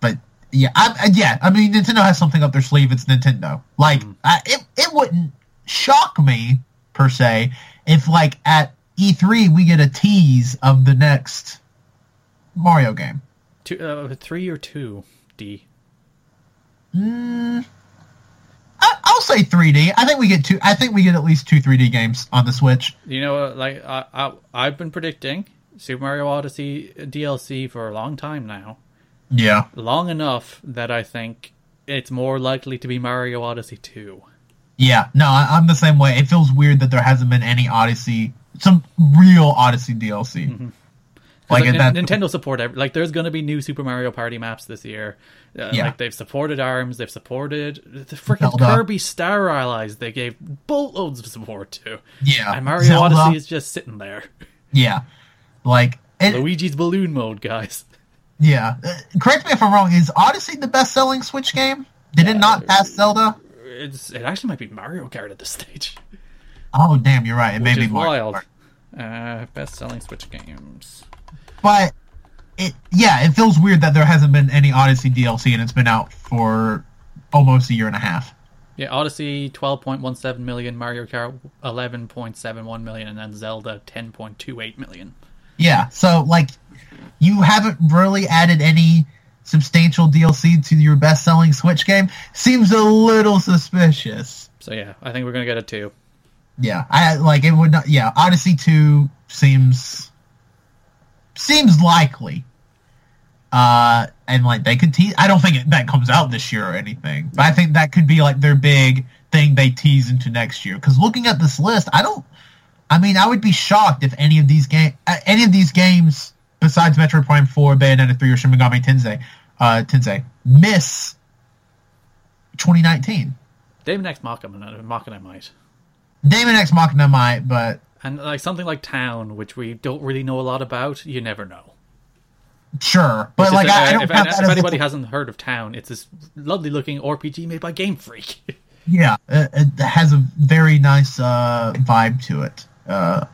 but yeah, I, yeah, I mean, Nintendo has something up their sleeve. It's Nintendo. Like, I, it it wouldn't shock me per se if, like, at E3 we get a tease of the next Mario game. Two, uh, three or two D. I, I'll say 3D. I think we get two. I think we get at least two 3D games on the Switch. You know, like I, I, I've been predicting Super Mario Odyssey DLC for a long time now, Yeah, long enough that I think it's more likely to be Mario Odyssey 2. yeah. No, I, I'm the same way. It feels weird that there hasn't been any Odyssey, some real Odyssey DLC. Mm-hmm. Like that. Nintendo support every, like there's going to be new Super Mario Party maps this year. Uh, Yeah. Like they've supported Arms, they've supported the freaking. Kirby Star Allies. They gave boatloads of support to. Yeah, and Mario Zelda. Odyssey is just sitting there. Yeah, like it, Luigi's balloon mode, guys. yeah. Uh, correct me if I'm wrong. Is Odyssey the best-selling Switch game? Did it not pass Zelda? It's it actually might be Mario Kart at this stage, Oh, damn! You're right. It may be wild. Kart. Uh, best selling Switch games. But it yeah, it feels weird that there hasn't been any Odyssey DLC and it's been out for almost a year and a half. Yeah, Odyssey 12.17 million, Mario Kart 11.71 million, and then Zelda 10.28 million. Yeah, so like you haven't really added any substantial DLC to your best-selling Switch game. Seems a little suspicious. So yeah, I think we're gonna get a two. Yeah, I like it would not. Yeah, Odyssey Two seems seems likely. Uh, and like they could tease. I don't think it, that comes out this year or anything, but I think that could be like their big thing they tease into next year. Because looking at this list, I don't. I mean, I would be shocked if any of these game, uh, any of these games besides Metroid Prime Four, Bayonetta Three, or Shin Megami Tensei, uh, Tensei miss 2019. Daemon X Machina, Machina might. Daemon X Machina might, but And like something like Town, which we don't really know a lot about, you never know. sure. But like, just, I, I don't if, if anybody a- hasn't heard of Town, it's this lovely looking RPG made by Game Freak. (laughs) Yeah, it, it has a very nice uh, vibe to it. Uh,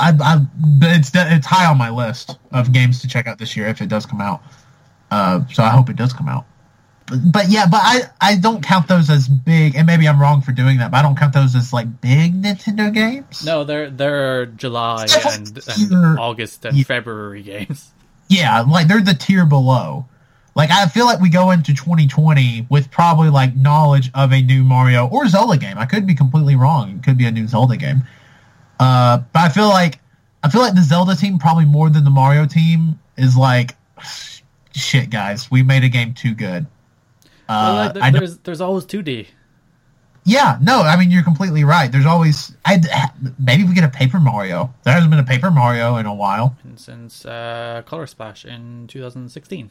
I, I, it's it's high on my list of games to check out this year if it does come out. Uh, so I hope it does come out. But, yeah, but I, I don't count those as big, and maybe I'm wrong for doing that. But I don't count those as like big Nintendo games. no, they're they're July and, and August and Yeah. February games. Yeah, like they're the tier below. Like I feel like we go into 2020 with probably like knowledge of a new Mario or Zelda game. I could be completely wrong. It could be a new Zelda game. Uh, but I feel like I feel like the Zelda team probably more than the Mario team is like (sighs) shit, guys. We made a game too good. Well, Uh, like, there's there's always 2D. yeah, no, I mean you're completely right. There's always I maybe we get a Paper Mario. There hasn't been a Paper Mario in a while. And since uh, Color Splash in 2016.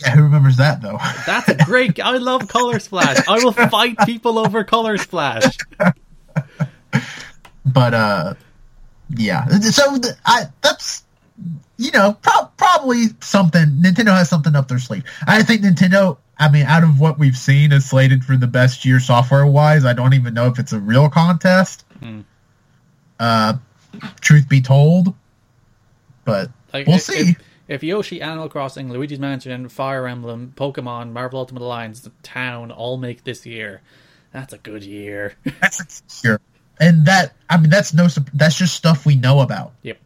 Yeah, who remembers that though? That's a great. I love Color Splash. I will (laughs) fight people over Color Splash. but uh yeah so th- i that's you know pro- probably something nintendo has something up their sleeve i think nintendo i mean out of what we've seen is slated for the best year software wise i don't even know if it's a real contest Hmm. uh truth be told but Like, we'll if, see If, if Yoshi, Animal Crossing, Luigi's Mansion, Fire Emblem, Pokemon, Marvel Ultimate Alliance, The Town all make this year, that's a good year. that's a year. and that i mean that's no that's just stuff we know about yep.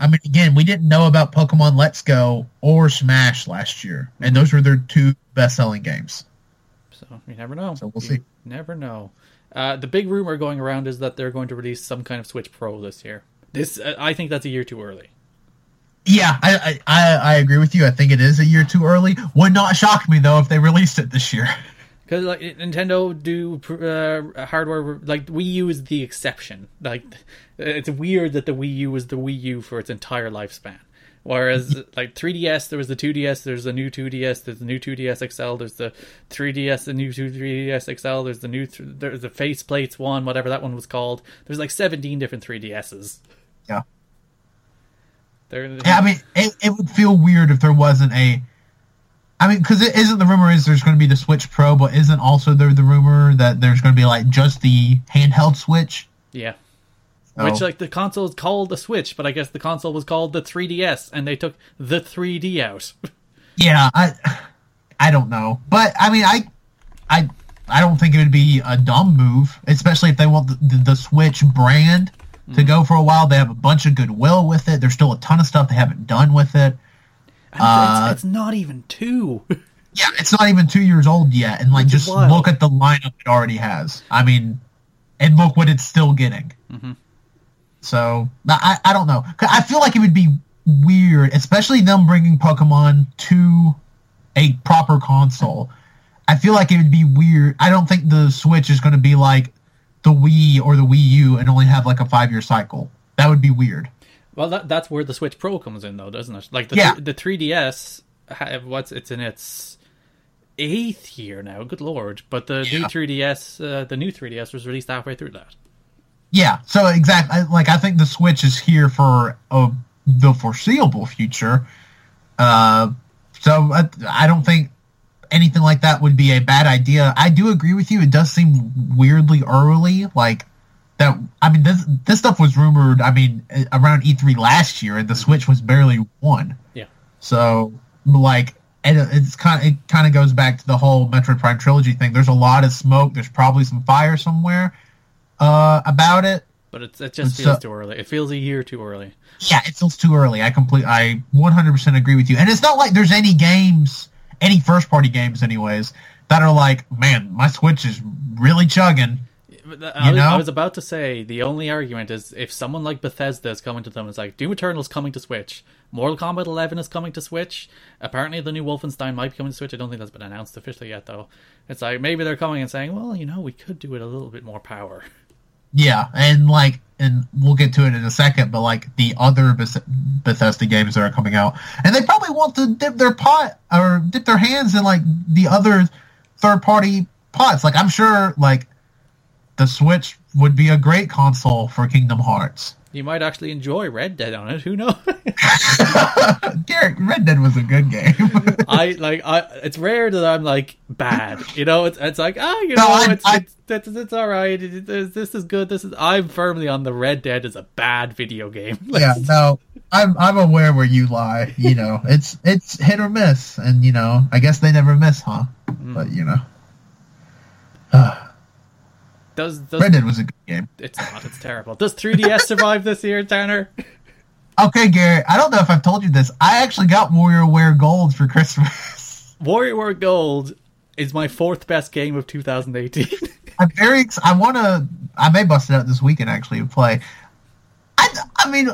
I mean, again, we didn't know about Pokemon Let's Go or Smash last year, and those were their two best-selling games. So you never know. So we'll You see. Never know. Uh, the big rumor going around is that they're going to release some kind of Switch Pro this year. This, uh, I think, that's a year too early. Yeah, I, I I I agree with you. I think it is a year too early. Would not shock me though if they released it this year. (laughs) Because like Nintendo do uh, hardware, like Wii U is the exception. Like it's weird that the Wii U was the Wii U for its entire lifespan. Whereas (laughs) like 3DS, there was the 2DS, there's the new 2DS, there's the new 2DS XL, there's the 3DS, the new 3DS XL, there's the new th- there's the faceplates one, whatever that one was called. There's like 17 different 3DSs. Yeah. There, Yeah, I mean, it, it would feel weird if there wasn't a. I mean, because it isn't the rumor is there's going to be the Switch Pro, but isn't also there the rumor that there's going to be like just the handheld Switch? yeah. So- Which like the console is called the Switch, but I guess the console was called the 3DS, and they took the 3D out. (laughs) Yeah, I I don't know, but I mean, I I I don't think it would be a dumb move, especially if they want the, the, the Switch brand to mm. go for a while. They have a bunch of goodwill with it. There's still a ton of stuff they haven't done with it. Uh, it's, it's not even two. (laughs) Yeah, it's not even two years old yet, and like just wild. look at the lineup it already has. I mean, and look what it's still getting. Mhm. So I I don't know. I feel like it would be weird, especially them bringing Pokemon to a proper console. I feel like it would be weird. I don't think the Switch is going to be like the Wii or the Wii U and only have like a five year cycle. That would be weird. Well, that, that's where the Switch Pro comes in, though, doesn't it? Like the Yeah. the 3DS, what's it's in its eighth year now. Good lord! But the new 3DS, uh, the new 3DS was released halfway through that. Yeah, so exactly. Like I think the Switch is here for uh, the foreseeable future. Uh, so I, I don't think anything like that would be a bad idea. I do agree with you. It does seem weirdly early. Like that. I mean, this this stuff was rumored. I mean, around E3 last year, and the Switch was barely one. Yeah. So like. And it's kind of it kind of goes back to the whole Metroid Prime trilogy thing. There's a lot of smoke. There's probably some fire somewhere uh, about it. But it's, it just So- feels too early. It feels a year too early. Yeah, it feels too early. I complete. I 100% agree with you. And it's not like there's any games, any first party games, anyways, that are like, man, my Switch is really chugging. I, was? I was about to say the only argument is if someone like Bethesda is coming to them and it's like Doom Eternal is coming to Switch, Mortal Kombat 11 is coming to Switch. Apparently, the new Wolfenstein might be coming to Switch. I don't think that's been announced officially yet, though. It's like maybe they're coming and saying, "Well, you know, we could do it a little bit more power." Yeah, and like, and we'll get to it in a second, but like the other Beth- Bethesda games that are coming out, and they probably want to dip their pot or dip their hands in like the other third party pots. Like, I'm sure like the Switch would be a great console for Kingdom Hearts. You might actually enjoy Red Dead on it. Who knows? (laughs) Garrett, Red Dead was a good game. (laughs) I like. I. It's rare that I'm like bad. You know. It's. It's like ah. You No, know. I- it's, I- it's, it's. It's all right. It- it- this is good. This is. I'm firmly on the Red Dead is a bad video game. (laughs) yeah, no, I'm I'm aware where you lie. You know, it's it's hit or miss, and you know, I guess they never miss, huh? But you know, (sighs) (sighs) Does. Does. Red Dead was a good game. It's not. It's terrible. Does 3DS survive this year, Tanner? Okay, Gary. I don't know if I've told you this. I actually got WarioWare Gold for Christmas. (laughs) WarioWare Gold is my fourth best game of 2018. (laughs) I'm very. Ex- I want to. I may bust it out this weekend actually and play. I. I mean,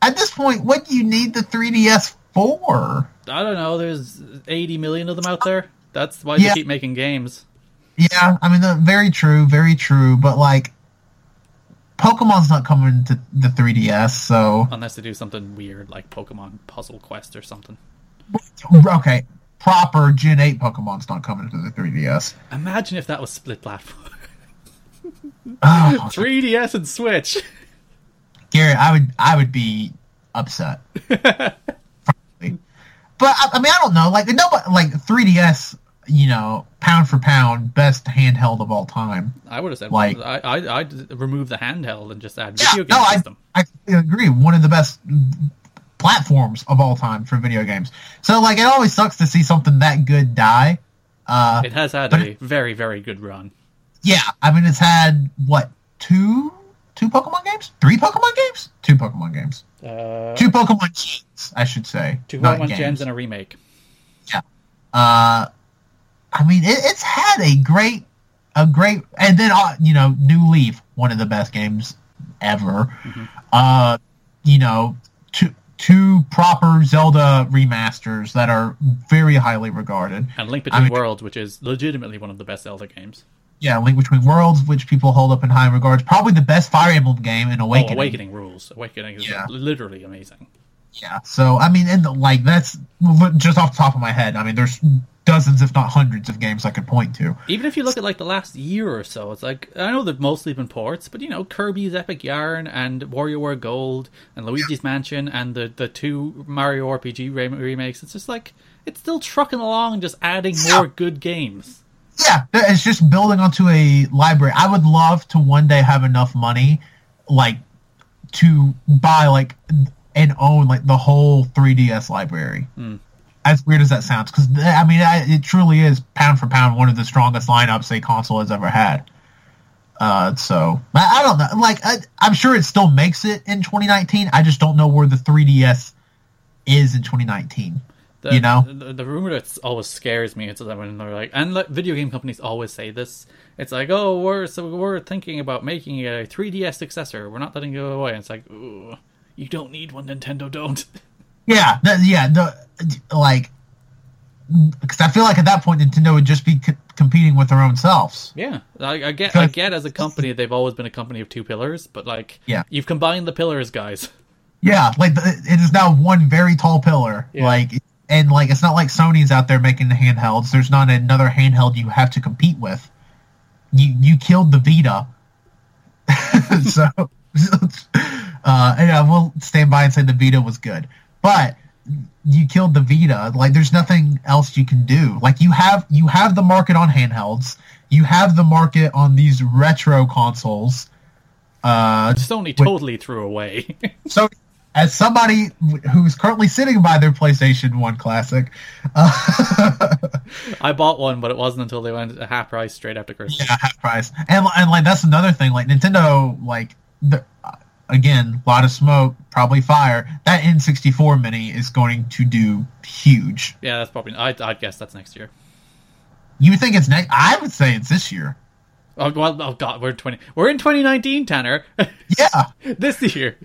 at this point, what do you need the 3DS for? I don't know. There's 80 million of them out there. That's why Yeah. they keep making games. Yeah, I mean, very true, very true. But like, Pokemon's not coming to the 3DS, so Unless they do something weird like Pokemon Puzzle Quest or something. okay. Proper Gen 8 Pokemon's not coming to the 3DS. Imagine if that was split platform. Oh, 3DS and Switch. Gary, I would I would be upset. (laughs) But I, I mean, I don't know. Like nobody like 3DS. You know, pound for pound, best handheld of all time. I would have said Like- I, I I'd remove the handheld and just add Yeah, video game no, I, system. I completely agree. One of the best platforms of all time for video games. So like, it always sucks to see something that good die. Uh, It has had but a very very good run. yeah, I mean, it's had what two two Pokemon games, three Pokemon games, two Pokemon games, Uh, two Pokemon gens, I should say. two Pokemon games. gens and a remake. Yeah. Uh, I mean, it, it's had a great, a great, and then uh, you know, New Leaf, one of the best games ever. Uh, you know, two two proper Zelda remasters that are very highly regarded. And Link I Between mean- Worlds, which is legitimately one of the best Zelda games. Yeah, Link Between Worlds, which people hold up in high regards, probably the best Fire Emblem game in Awakening. Oh, Awakening rules. Awakening is Yeah. literally amazing. Yeah, so I mean, and like that's just off the top of my head. I mean, there's dozens, if not hundreds, of games I could point to. Even if you look at like the last year or so, it's like I know they've mostly been ports, but you know Kirby's Epic Yarn and WarioWare Gold and Luigi's Mansion and the the two Mario RPG remakes. It's just like it's still trucking along, just adding more good games. Yeah, it's just building onto a library. I would love to one day have enough money, like, to buy like and own like the whole 3DS library. As weird as that sounds, because I mean, I, it truly is pound for pound one of the strongest lineups a console has ever had. Uh, so I, I don't know. Like, I, I'm sure it still makes it in 2019. I just don't know where the 3DS is in 2019. The, You know? the, the rumor that always scares me is that when they're like, and like, video game companies always say this. It's like, oh, we're so we're thinking about making a 3DS successor. We're not letting it go away. And it's like, ooh, you don't need one. Nintendo don't. (laughs) Yeah, the, yeah, the like because I feel like at that point Nintendo would just be c- competing with their own selves. Yeah, I, I get. I get as a company, they've always been a company of two pillars, but like, Yeah. you've combined the pillars, guys. Yeah, like it is now one very tall pillar. Yeah. Like and like it's not like Sony's out there making the handhelds. There's not another handheld you have to compete with. You you killed the Vita. (laughs) so (laughs) uh and I will stand by and say the Vita was good. But you killed the Vita. Like there's nothing else you can do. Like you have you have the market on handhelds. You have the market on these retro consoles. Uh Sony totally threw away. (laughs) so, as somebody who's currently sitting by their PlayStation One Classic, uh, (laughs) I bought one, but it wasn't until they went half price straight after Christmas. yeah, half price, and and like that's another thing. Like Nintendo, like the, again, a lot of smoke, probably fire. That N64 Mini is going to do huge. Yeah, that's probably. I I guess that's next year. You think it's next? I would say it's this year. Oh well, oh god, we're twenty. We're in 2019, Tanner. (laughs) Yeah, this year.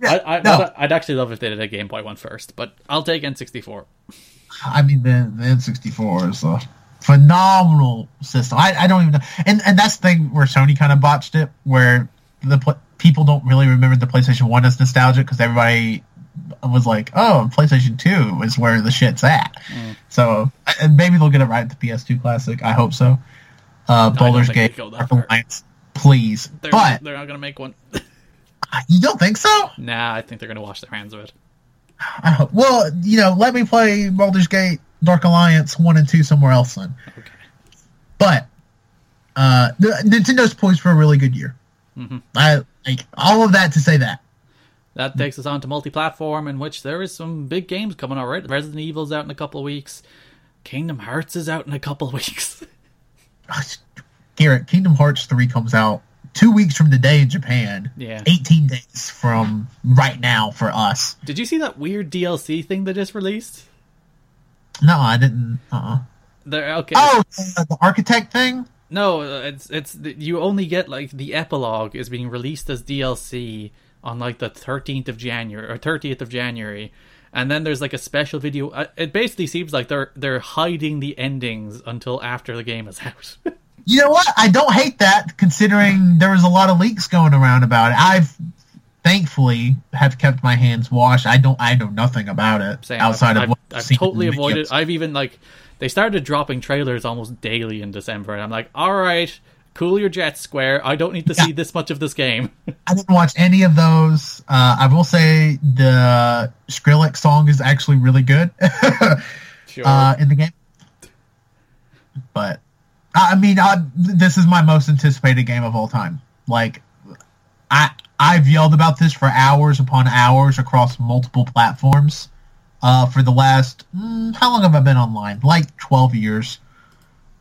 Yeah, I, I, no. I'd, I'd actually love if they did a Game Boy one first, but I'll take N64. I mean the the N64 is a phenomenal system. I, I don't even know, and and that's the thing where Sony kind of botched it, where the people don't really remember the PlayStation One as nostalgic because everybody was like, oh, PlayStation Two is where the shit's at. So and maybe they'll get it right at the PS2 Classic. I hope so. Uh, Baldur's think Gate, they'd go that Dark. Alliance, please. They're, but they're not gonna make one. (laughs) you don't think so? nah, I think they're gonna wash their hands of it. I hope. Well, you know, let me play Baldur's Gate, Dark Alliance one and two somewhere else then. Okay. But uh, the, Nintendo's poised for a really good year. Mhm. I like all of that to say that. That takes us on to multi-platform, in which there is some big games coming out. Right, Resident Evil's out in a couple of weeks. Kingdom Hearts is out in a couple of (laughs) weeks. Garrett, Kingdom Hearts three comes out two weeks from today in Japan. Yeah. eighteen days from right now for us. Did you see that weird DLC thing they just released? No, I didn't. Uh. uh There, okay. Oh, the, the architect thing. No, uh, it's it's you only get like the epilogue is being released as DLC on like the 13th of January or 30th of January. And then there's like a special video. Uh, It basically seems like they're they're hiding the endings until after the game is (laughs) out. You know what? I don't hate that, considering there was a lot of leaks going around about it. I've thankfully have kept my hands washed. I don't. I know nothing about it Same. outside I've, of what I've, I've totally avoided. I've even like they started dropping trailers almost daily in December, and I'm like, all right, cool your jets, Square. I don't need to Yeah. see this much of this game. (laughs) I didn't watch any of those. Uh, I will say the Skrillex song is actually really good (laughs) sure. uh, in the game. But I mean, I, this is my most anticipated game of all time. Like, I I've yelled about this for hours upon hours across multiple platforms. Uh, for the last mm, how long have I been online? Like twelve years.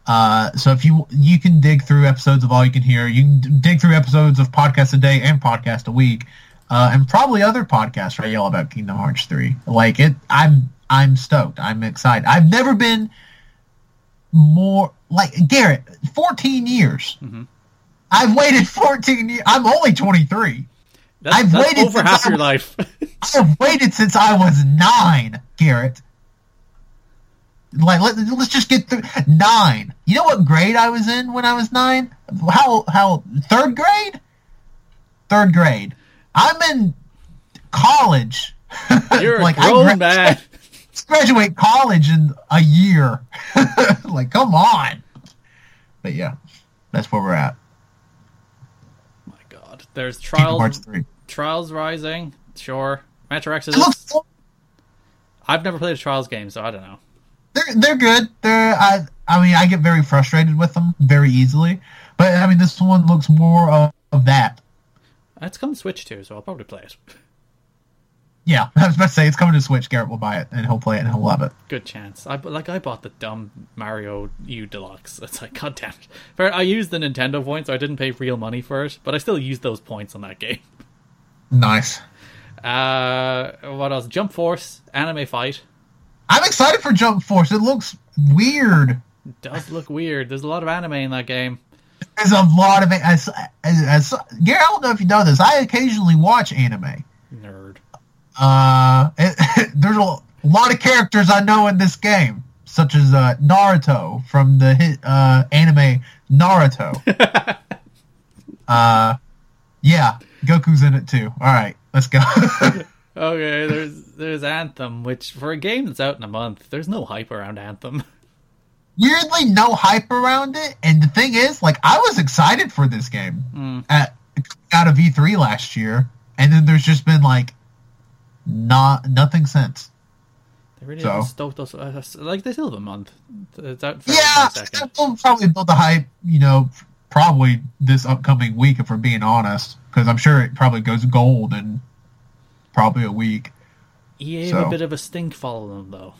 Uh, so if you you can dig through episodes of All You Can Hear, you can d- dig through episodes of Podcast a Day and Podcast a Week, uh, and probably other podcasts where I yell about Kingdom Hearts three. Like it, I'm I'm stoked. I'm excited. I've never been more like Garrett. Fourteen years. Mhm. I've waited fourteen years. I'm only twenty three. That's I've that's waited over since half I your life. (laughs) I've waited since I was nine, Garrett. Like let, let's just get through nine. You know what grade I was in when I was nine? How how third grade? Third grade. I'm in college. (laughs) You're like a grown I gra- man. (laughs) graduate college in a year. like come on. But yeah, that's where we're at. There's trials. Trials Rising, sure. Metro Exodus. looks I've never played a Trials game, so I don't know. they're they're good. They're I I mean I get very frustrated with them very easily, but I mean this one looks more of, of that. It's come Switch too, so I'll probably play it. (laughs) Yeah, (laughs) I was about to say it's coming to Switch. Garrett will buy it and he'll play it and he'll love it. Good chance. I like I bought the dumb Mario U Deluxe. (laughs) It's like God damn it. Fair, I used the Nintendo points, so I didn't pay real money for it, but I still used those points on that game. (laughs) Nice. Uh, what else? Jump Force, Anime Fight. I'm excited for Jump Force. It looks weird. Does look weird. There's a lot of anime in that game. There's a lot of as, as, as Garrett. I don't know if you know this. I occasionally watch anime. Nerd. Uh, it, (laughs) there's a lot of characters I know in this game, such as uh, Naruto from the hit uh, anime Naruto. (laughs) uh, yeah, Goku's in it too. All right, let's go. (laughs) Okay, there's there's Anthem, which for a game that's out in a month, there's no hype around Anthem. Weirdly, no hype around it, and the thing is, like, I was excited for this game Mm. at out of E3 last year, and then there's just been like not nothing since. They really So. stoked us. uh, Like they still have a month. Out Yeah, we'll probably build the hype, you know, probably this upcoming week if we're being honest, because I'm sure it probably goes gold in probably a week. EA have a bit of a stink following them though.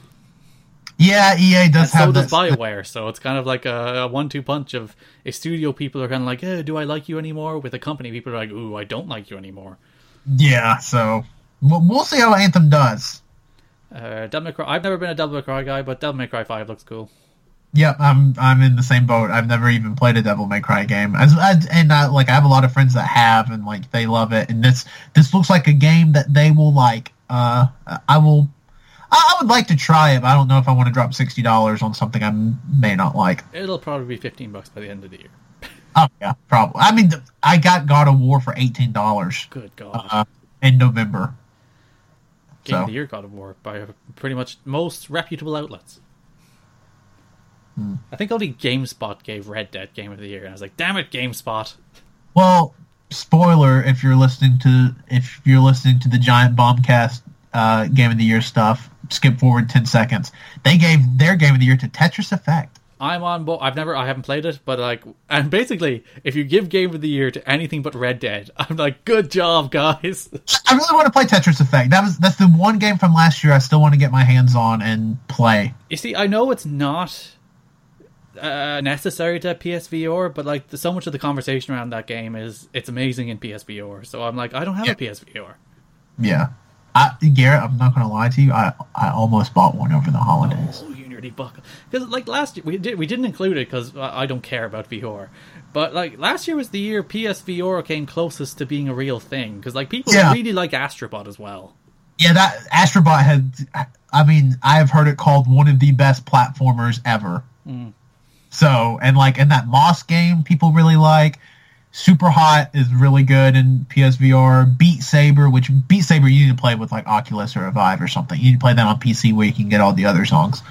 Yeah, EA does And so have does that. Bioware, so it's kind of like a, a one-two punch of a studio people are kind of like, eh, "Do I like you anymore?" With a company, people are like, "Ooh, I don't like you anymore." Yeah, so we'll, we'll see how Anthem does. Uh, Devil May Cry. I've never been a Devil May Cry guy, but Devil May Cry Five looks cool. Yep, I'm I'm in the same boat. I've never even played a Devil May Cry game, As, I, and I, like I have a lot of friends that have, and like they love it. And this this looks like a game that they will like. Uh, I will. I would like to try it, but I don't know if I want to drop sixty dollars on something I may not like. It'll probably be fifteen bucks by the end of the year. (laughs) Oh yeah, probably. I mean, I got God of War for eighteen dollars. Good God. Uh, in November. Game so. of the Year God of War by pretty much most reputable outlets. Hmm. I think only GameSpot gave Red Dead Game of the Year, and I was like, "Damn it, GameSpot!" Well, spoiler if you're listening to if you're listening to the Giant Bombcast uh, Game of the Year stuff, skip forward ten seconds. They gave their Game of the Year to Tetris Effect. I'm on board. I've never, I haven't played it, but like, and basically, if you give Game of the Year to anything but Red Dead, (laughs) I'm like, good job, guys. (laughs) I really want to play Tetris Effect. That was that's the one game from last year I still want to get my hands on and play. You see, I know it's not uh, necessary to PSVR, but like, the, so much of the conversation around that game is it's amazing in PSVR. So I'm like, I don't have yeah. a PSVR. Yeah, I, Garrett, I'm not going to lie to you. I I almost bought one over the holidays. Oh, buckle. Because like last year we did we didn't include it because I don't care about VR. But like last year was the year PSVR came closest to being a real thing because like people yeah. really like Astrobot as well. Yeah, that Astrobot had. I mean, I've heard it called one of the best platformers ever. Mm. So, and like in that Moss game, people really like. Super Hot is really good in PSVR. Beat Saber, which Beat Saber you need to play with like Oculus or a Vive or something. You need to play that on PC where you can get all the other songs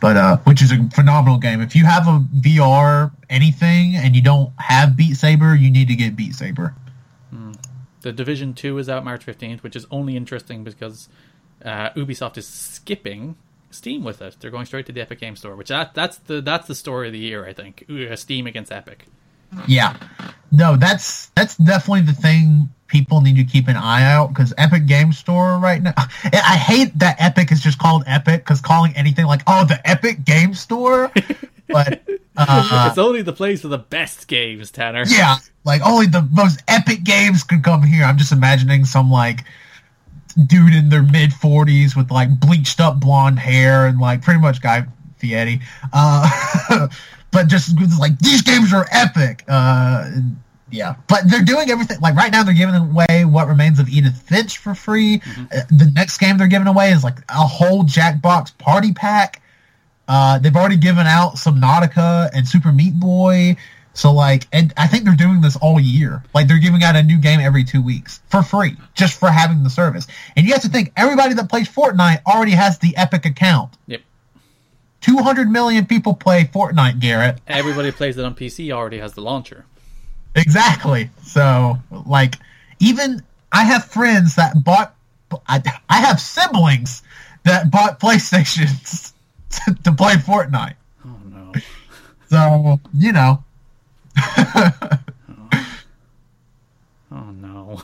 but uh, which is a phenomenal game. If you have a VR anything and you don't have Beat Saber, you need to get Beat Saber. Hmm. The Division Two is out March fifteenth, which is only interesting because uh, Ubisoft is skipping Steam with it. They're going straight to the Epic Game Store, which that that's the that's the story of the year, I think. Steam against Epic. Yeah, no, that's that's definitely the thing people need to keep an eye out because Epic Game Store right now. (laughs) I hate that Epic is just called Epic because calling anything like oh the Epic Game Store, (laughs) but uh, it's only the place for the best games, Tanner. Yeah, like only the most epic games could come here. I'm just imagining some like dude in their mid 40s with like bleached up blonde hair and like pretty much Guy Fieri. Uh, (laughs) but just like these games are epic. Uh, yeah, but they're doing everything. Like right now, they're giving away what remains of Edith Finch for free. Mm-hmm. Uh, the next game they're giving away is like a whole Jackbox party pack. Uh, they've already given out some Subnautica and Super Meat Boy. So like, and I think they're doing this all year. Like they're giving out a new game every two weeks for free, just for having the service. And you have to think everybody that plays Fortnite already has the Epic account. Yep. 200 million people play Fortnite, Garrett. Everybody plays it on PC already has the launcher. Exactly. So, like, even I have friends that bought. I, I have siblings that bought PlayStations (laughs) to, to play Fortnite. Oh no. (laughs) So you know. oh. (laughs) oh no.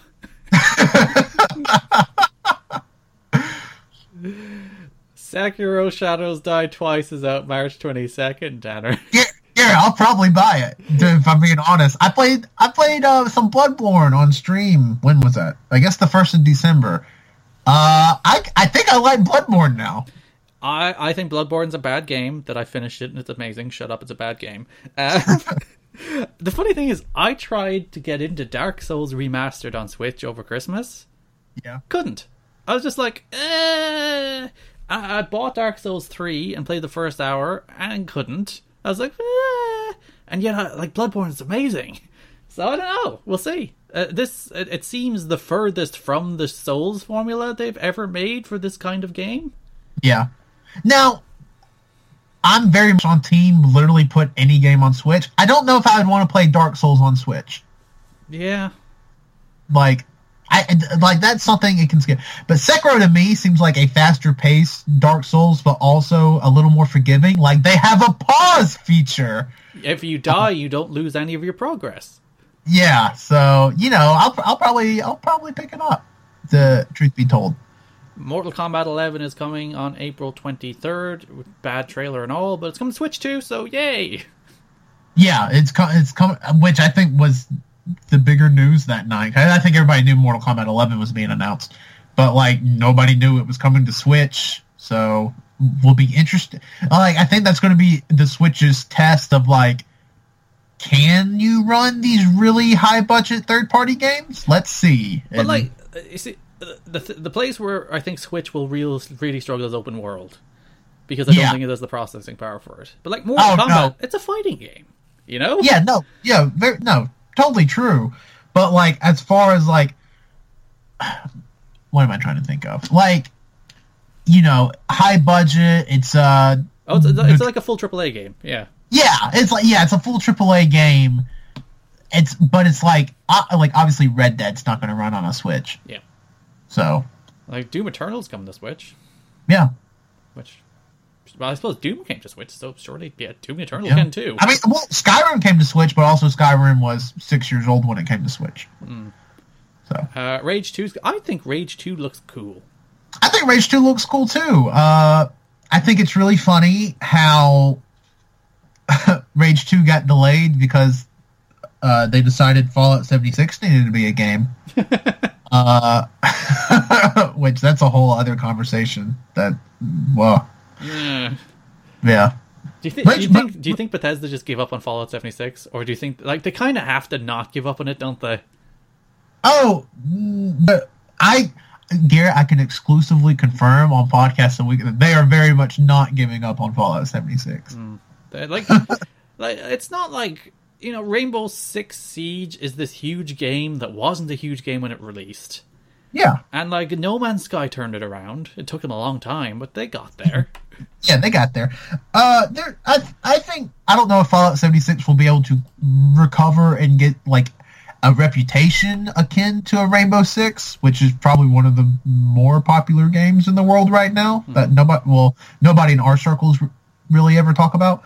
Sekiro Shadows Die Twice is out March 22nd, Tanner. Yeah, yeah, I'll probably buy it. If I'm being honest, I played I played uh, some Bloodborne on stream. When was that? I guess the first of December. Uh, I I think I like Bloodborne now. I I think Bloodborne's a bad game. That I finished it and it's amazing. Shut up, it's a bad game. Uh, (laughs) (laughs) the funny thing is, I tried to get into Dark Souls remastered on Switch over Christmas. Yeah, couldn't. I was just like, eh. I, I bought Dark Souls three and played the first hour and couldn't. I was like, eh. and yet, uh, like Bloodborne is amazing. (laughs) So I don't know. We'll see. Uh, this it, it, seems the furthest from the Souls formula they've ever made for this kind of game. Yeah. Now, I'm very much on team. Literally, put any game on Switch. I don't know if I would want to play Dark Souls on Switch. Yeah. Like, I like that's something it can skip. But Sekiro to me seems like a faster pace Dark Souls, but also a little more forgiving. Like they have a pause feature. If you die, you don't lose any of your progress. Yeah, so you know, I'll I'll probably I'll probably pick it up. The truth be told. Mortal Kombat 11 is coming on April 23rd. Bad trailer and all, but it's coming to Switch too, so yay! Yeah, it's co- it's coming, which I think was the bigger news that night. I think everybody knew Mortal Kombat 11 was being announced, but like nobody knew it was coming to Switch. So we'll be interesting. Like I think that's going to be the Switch's test of like, can you run these really high budget third party games? Let's see. But like, uh, you see, the the, the place where I think Switch will real, really struggle is open world because I don't Yeah. think it has the processing power for it. But like Mortal Oh, Kombat, no. it's a fighting game, you know? yeah, no, yeah, very, no, totally true. But like, as far as like, (sighs) what am I trying to think of? Like, you know, high budget. It's uh, Oh, it's, it's like a full AAA game. Yeah. yeah, it's like yeah, it's a full AAA game. It's but it's like uh, like obviously Red Dead's not going to run on a Switch. Yeah. So Like Doom Eternal's coming to Switch, yeah, which well, I suppose Doom came to Switch, so surely yeah, Doom Eternal yeah. can too. I mean, well, Skyrim came to Switch, but also Skyrim was six years old when it came to Switch. So Uh, Rage 2, I think Rage 2 looks cool. I think Rage Two looks cool too. Uh, I think it's really funny how (laughs) Rage Two got delayed because uh, they decided Fallout 76 needed to be a game. (laughs) uh, (laughs) which that's a whole other conversation. That well, Yeah. yeah. Do you, think? do, you Rage- think? do you think Bethesda just gave up on Fallout 76? Or do you think, like, they kind of have to not give up on it, don't they? Oh, mm, but I, Garrett, I can exclusively confirm on podcasts a week that they are very much not giving up on Fallout 76. They- Like, (laughs) like it's not like, you know, Rainbow Six Siege is this huge game that wasn't a huge game when it released. Yeah, And, like, No Man's Sky turned it around. It took them a long time, but they got there. (laughs) yeah, they got there. Uh, there, I, I think I don't know if Fallout 76 will be able to recover and get like a reputation akin to a Rainbow Six, which is probably one of the more popular games in the world right now that nobody, well, nobody in our circles really ever talk about.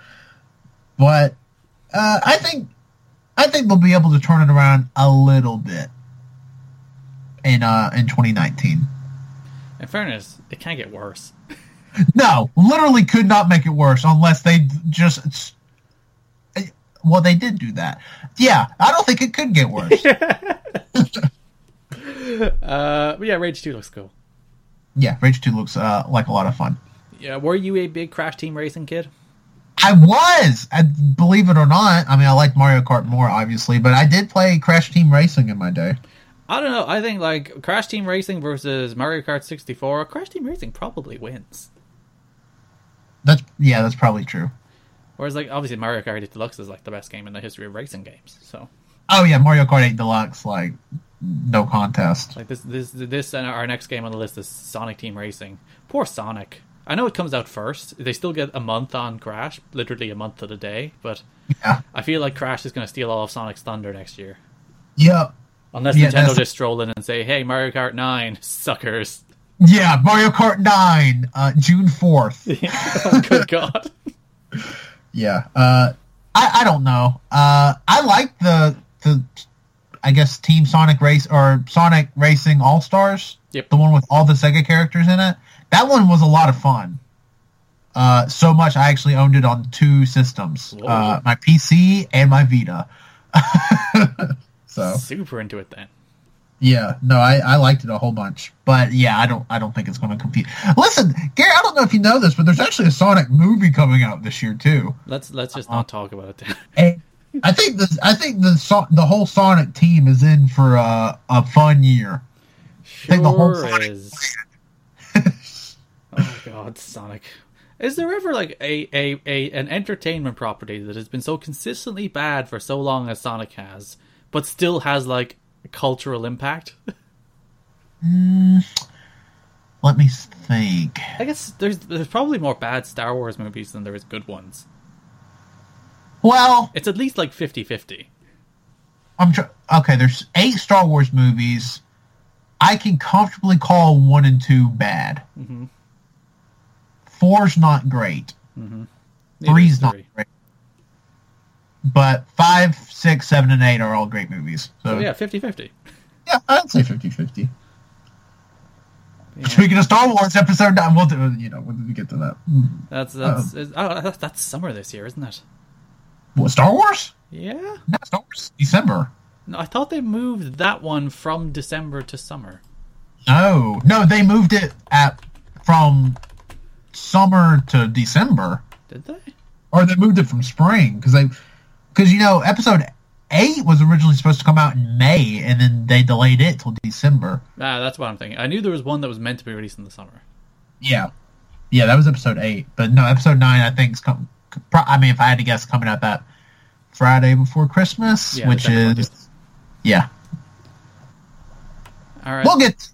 But uh, I think, I think they'll be able to turn it around a little bit in uh in 2019. In fairness, it can't get worse. (laughs) No, literally could not make it worse unless they just. Well, they did do that. Yeah, I don't think it could get worse. (laughs) Uh, but yeah, Rage 2 looks cool. yeah, Rage 2 looks uh, like a lot of fun. Yeah, were you a big Crash Team Racing kid? I was, I, believe it or not. I mean, I like Mario Kart more, obviously, but I did play Crash Team Racing in my day. I don't know. I think like Crash Team Racing versus Mario Kart 64. Crash Team Racing probably wins. That's yeah, that's probably true. Whereas like obviously Mario Kart 8 Deluxe is like the best game in the history of racing games. So Oh yeah, Mario Kart 8 Deluxe, like no contest. like this this this and our next game on the list is Sonic Team Racing. Poor Sonic. I know it comes out first. They still get a month on Crash, literally a month to the day. But Yeah, I feel like Crash is going to steal all of Sonic's thunder next year, yep, unless Yeah, Nintendo that's- just stroll in and say, "Hey, Mario Kart 9, (laughs) suckers." Yeah. Mario Kart 9, uh, June 4th. (laughs) oh, good (laughs) God. Yeah. Uh, I, I don't know. Uh, I like the the I guess Team Sonic Race or Sonic Racing All Stars. Yep. The one with all the Sega characters in it. That one was a lot of fun. Uh, so much I actually owned it on two systems, uh, my PC and my Vita. (laughs) so Super into it then. Yeah, no, I, I liked it a whole bunch, but yeah, I don't I don't think it's going to compete. Listen, Gary, I don't know if you know this, but there's actually a Sonic movie coming out this year too. Let's let's just not talk about it. I think the I think the the whole Sonic team is in for a, a fun year. think the whole Sure Sonic- is. oh God, Sonic. Is there ever like a, a, a an entertainment property that has been so consistently bad for so long as Sonic has, but still has like cultural impact? (laughs) Let me think. I guess there's there's probably more bad Star Wars movies than there is good ones. Well, It's at least like 50-50. I'm tr- okay. There's eight Star Wars movies. I can comfortably call one and two bad. Mhm. Four's not great. Neither Three's not three. great. But five, six, seven, and eight are all great movies. So, So yeah, 50-50. yeah, I'd say 50-50. Yeah. Speaking of Star Wars, episode nine, we'll do, you know, when we get to that. That's that's um, is- oh, that's that's summer this year, isn't it? What, Star Wars? Yeah. No, Star Wars. December. No, I thought they moved that one from December to summer. No, no, they moved it at from summer to December, Did they? or they moved it from spring because they because you know episode eight was originally supposed to come out in May, and then they delayed it till December. Ah, that's what I'm thinking. I knew there was one that was meant to be released in the summer. Yeah, yeah, that was episode eight, but no, episode nine I think is com- pro- I mean, if I had to guess, coming out that Friday before Christmas, Yeah, which is yeah, All right. we'll get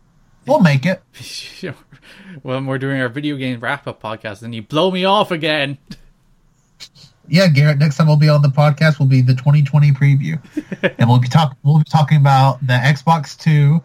we'll make it. (laughs) when we're doing our video game wrap up podcast, and you blow me off again. (laughs) Yeah, Garrett. Next time we'll be on the podcast will be the 2020 preview, (laughs) and we'll be talking. We'll be talking about the Xbox Two,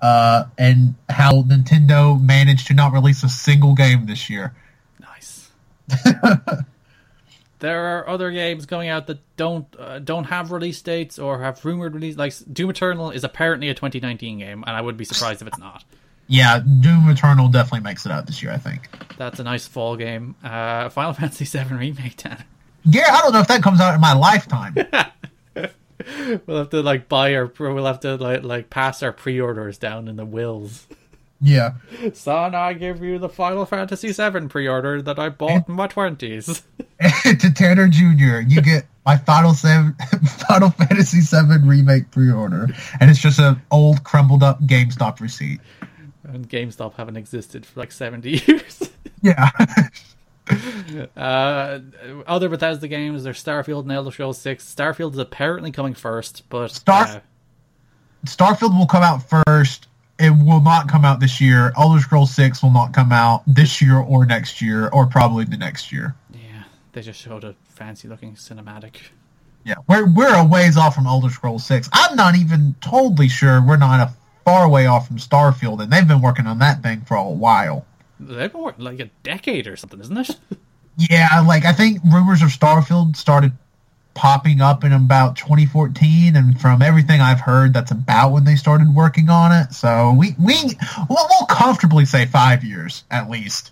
uh, and how Nintendo managed to not release a single game this year. Nice. (laughs) there are other games coming out that don't uh, don't have release dates or have rumored release. Like Doom Eternal is apparently a 2019 game, and I would be surprised if it's not. Yeah, Doom Eternal definitely makes it out this year. I think. That's a nice fall game. Uh, Final (laughs) Fantasy VII remake, Tanner. Garrett, I don't know if that comes out in my lifetime. (laughs) We'll have to like buy our. We'll have to like like pass our pre-orders down in the wills. yeah, (laughs) Son, I give you the Final Fantasy VII pre-order that I bought in my twenties. (laughs) to Tanner Jr., you get my Final Seven, Final Fantasy VII remake pre-order, and it's just an old crumbled up GameStop receipt. and GameStop haven't existed for like 70 years. Yeah. (laughs) uh, other Bethesda games, there's Starfield and Elder Scrolls 6. Starfield is apparently coming first, but Star- uh, Starfield will come out first. It will not come out this year. Elder Scrolls Six will not come out this year or next year or probably the next year. yeah, they just showed a fancy-looking cinematic. Yeah, we're we're a ways off from Elder Scrolls Six. I'm not even totally sure we're not a far way off from Starfield, and they've been working on that thing for a while. They've been working like a decade or something, isn't it? (laughs) Yeah, like I think rumors of Starfield started popping up in about 2014, and from everything I've heard, that's about when they started working on it. So we we we'll, we'll comfortably say five years at least.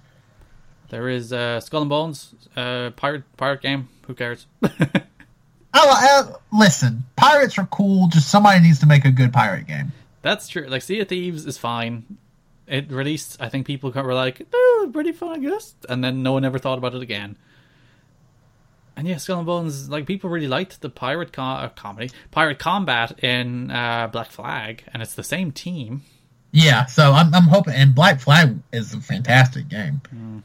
there is uh, Skull and Bones, uh, pirate pirate game. Who cares? (laughs) Oh, uh, listen, pirates are cool. Just somebody needs to make a good pirate game. That's true. Like Sea of Thieves is fine. It released. I think people were like, "Oh, pretty fun, I guess," and then no one ever thought about it again. And yeah, Skull and Bones. Like people really liked the pirate uh, comedy, pirate combat in uh, Black Flag, and it's the same team. Yeah, so I'm I'm hoping. And Black Flag is a fantastic game.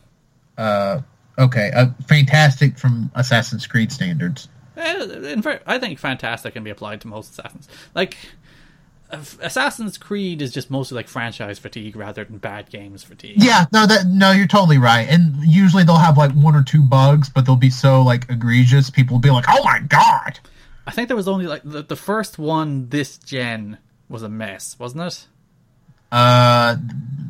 Uh, okay, uh, fantastic from Assassin's Creed standards. Eh, In fact, I think fantastic can be applied to most assassins. Like Assassin's Creed is just mostly like franchise fatigue rather than bad games fatigue. Yeah, no, that no, you're totally right. And usually they'll have like one or two bugs, but they'll be so like egregious. People will be like, "Oh my god!" I think there was only like the, the first one this gen was a mess, wasn't it? Uh,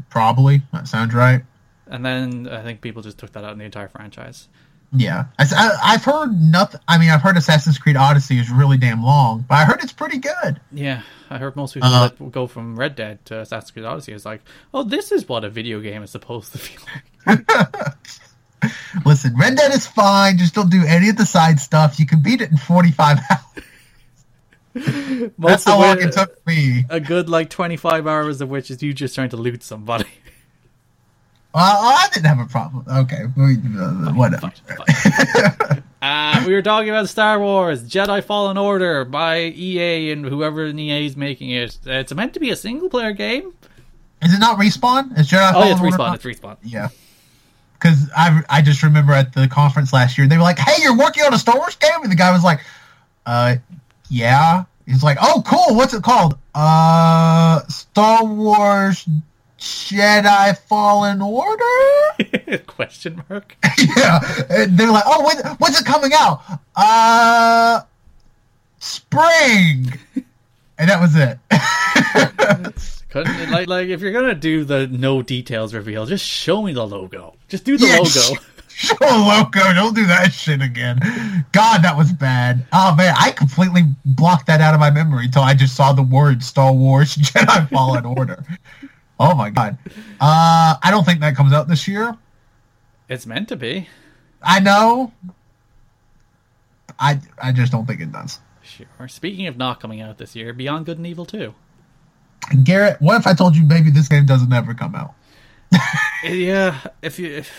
probably that sounds right. And then I think people just took that out in the entire franchise. Yeah, I, have heard nothing. I mean, I've heard Assassin's Creed Odyssey is really damn long, but I heard it's pretty good. Yeah, I heard most people Uh, go from Red Dead to Assassin's Creed Odyssey is like, oh, this is what a video game is supposed to feel like. (laughs) Listen, Red Dead is fine. Just don't do any of the side stuff. You can beat it in 45 (laughs) hours. (laughs) That's how long it, it took me. a good like twenty five hours of which is you just trying to loot somebody. Uh, I didn't have a problem. Okay, uh, whatever. Fine. (laughs) uh, we were talking about Star Wars Jedi Fallen Order by EA and whoever in EA is making it. Uh, It's meant to be a single player game. Is it not respawn? Is Jedi Oh, Fallen yeah, it's respawn. It's respawn. Yeah. Because I, I just remember at the conference last year, they were like, hey, you're working on a Star Wars game? And the guy was like, uh, yeah. He's like, oh, cool. What's it called? Uh, Star Wars Jedi Fallen Order? (laughs) Question mark. (laughs) yeah. And they're like, oh, when, when's it coming out? Uh, spring. and that was it. (laughs) Couldn't like like if you're gonna do the no details reveal, just show me the logo. Just do the Yeah, logo. Show a logo. Don't do that shit again. God, that was bad. Oh man, I completely blocked that out of my memory until I just saw the word Star Wars Jedi Fallen Order. Oh my god. Uh, I don't think that comes out this year. It's meant to be. I know. I I just don't think it does. Sure. Speaking of not coming out this year, Beyond Good and Evil 2. Garrett, what if I told you maybe this game doesn't ever come out? (laughs) Yeah, if you if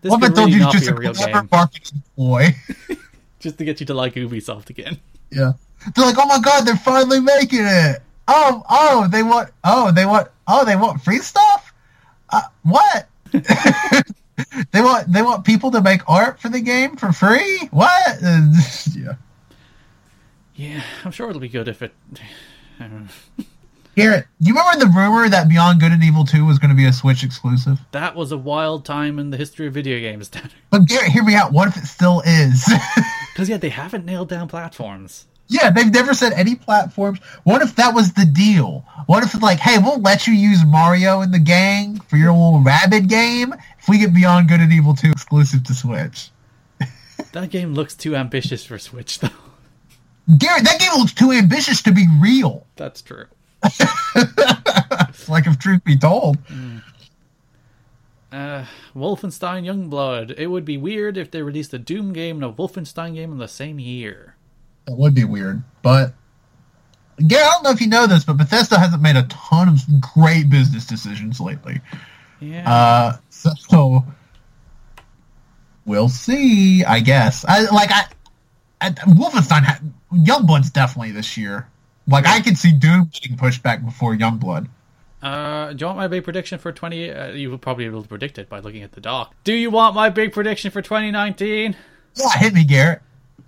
This what if I told really you just a a real game, marketing ploy? (laughs) just to get you to like Ubisoft again. Yeah. They're like, oh my god, they're finally making it. Oh, oh, they want, oh, they want, oh, they want free stuff. Uh, what? (laughs) they want, they want people to make art for the game for free. What? (laughs) yeah. Yeah, I'm sure it'll be good if it. (sighs) I don't know. Garrett, do you remember the rumor that Beyond Good and Evil Two was going to be a Switch exclusive? That was a wild time in the history of video games. (laughs) But Garrett, hear me out. What if it still is? Because yeah, they haven't nailed down platforms. Yeah, they've never said any platforms. What if that was the deal? What if it's like, hey, we'll let you use Mario in the gang for your little rabbit game if we get Beyond Good and Evil 2 exclusive to Switch? (laughs) That game looks too ambitious for Switch, though. Garrett, that game looks too ambitious to be real. That's true. (laughs) Like if truth be told. Uh, Wolfenstein Youngblood. It would be weird if they released a Doom game and a Wolfenstein game in the same year. It would be weird. But Garrett, I don't know if you know this, but Bethesda hasn't made a ton of great business decisions lately. Yeah. Uh, so we'll see. I guess. I like I, I Wolfenstein. Had, Youngblood's definitely this year. Like I could see Doom getting pushed back before Youngblood. Uh, do you want my big prediction for 20? Uh, you will probably be able to predict it by looking at the doc. Do you want my big prediction for 2019? Yeah, hit me, Garrett.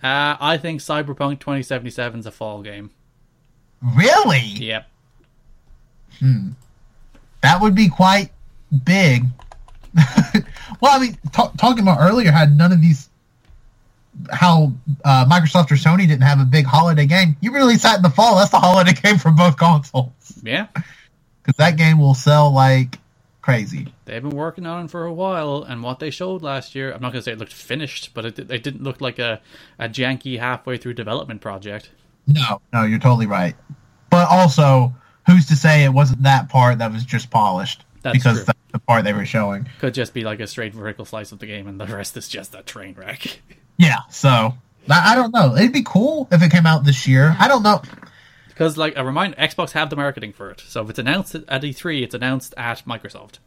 Uh, I think Cyberpunk 2077 is a fall game. Really? Yep. Hmm. That would be quite big. (laughs) well, I mean, ta talking about earlier, had none of these. How uh, Microsoft or Sony didn't have a big holiday game. You really sat in the fall. That's the holiday (laughs) game for both consoles. Yeah. (laughs) because that game will sell like crazy. They've been working on it for a while, and what they showed last year, I'm not going to say it looked finished, but it, it didn't look like a, a janky halfway through development project. No, no, you're totally right. But also, who's to say it wasn't that part that was just polished? That's because true. that's the part they were showing. Could just be like a straight vertical slice of the game, and the rest is just a train wreck. (laughs) Yeah, so I, I don't know. It'd be cool if it came out this year. I don't know. Because, like, a reminder, Xbox have the marketing for it. So if it's announced at E3, it's announced at Microsoft.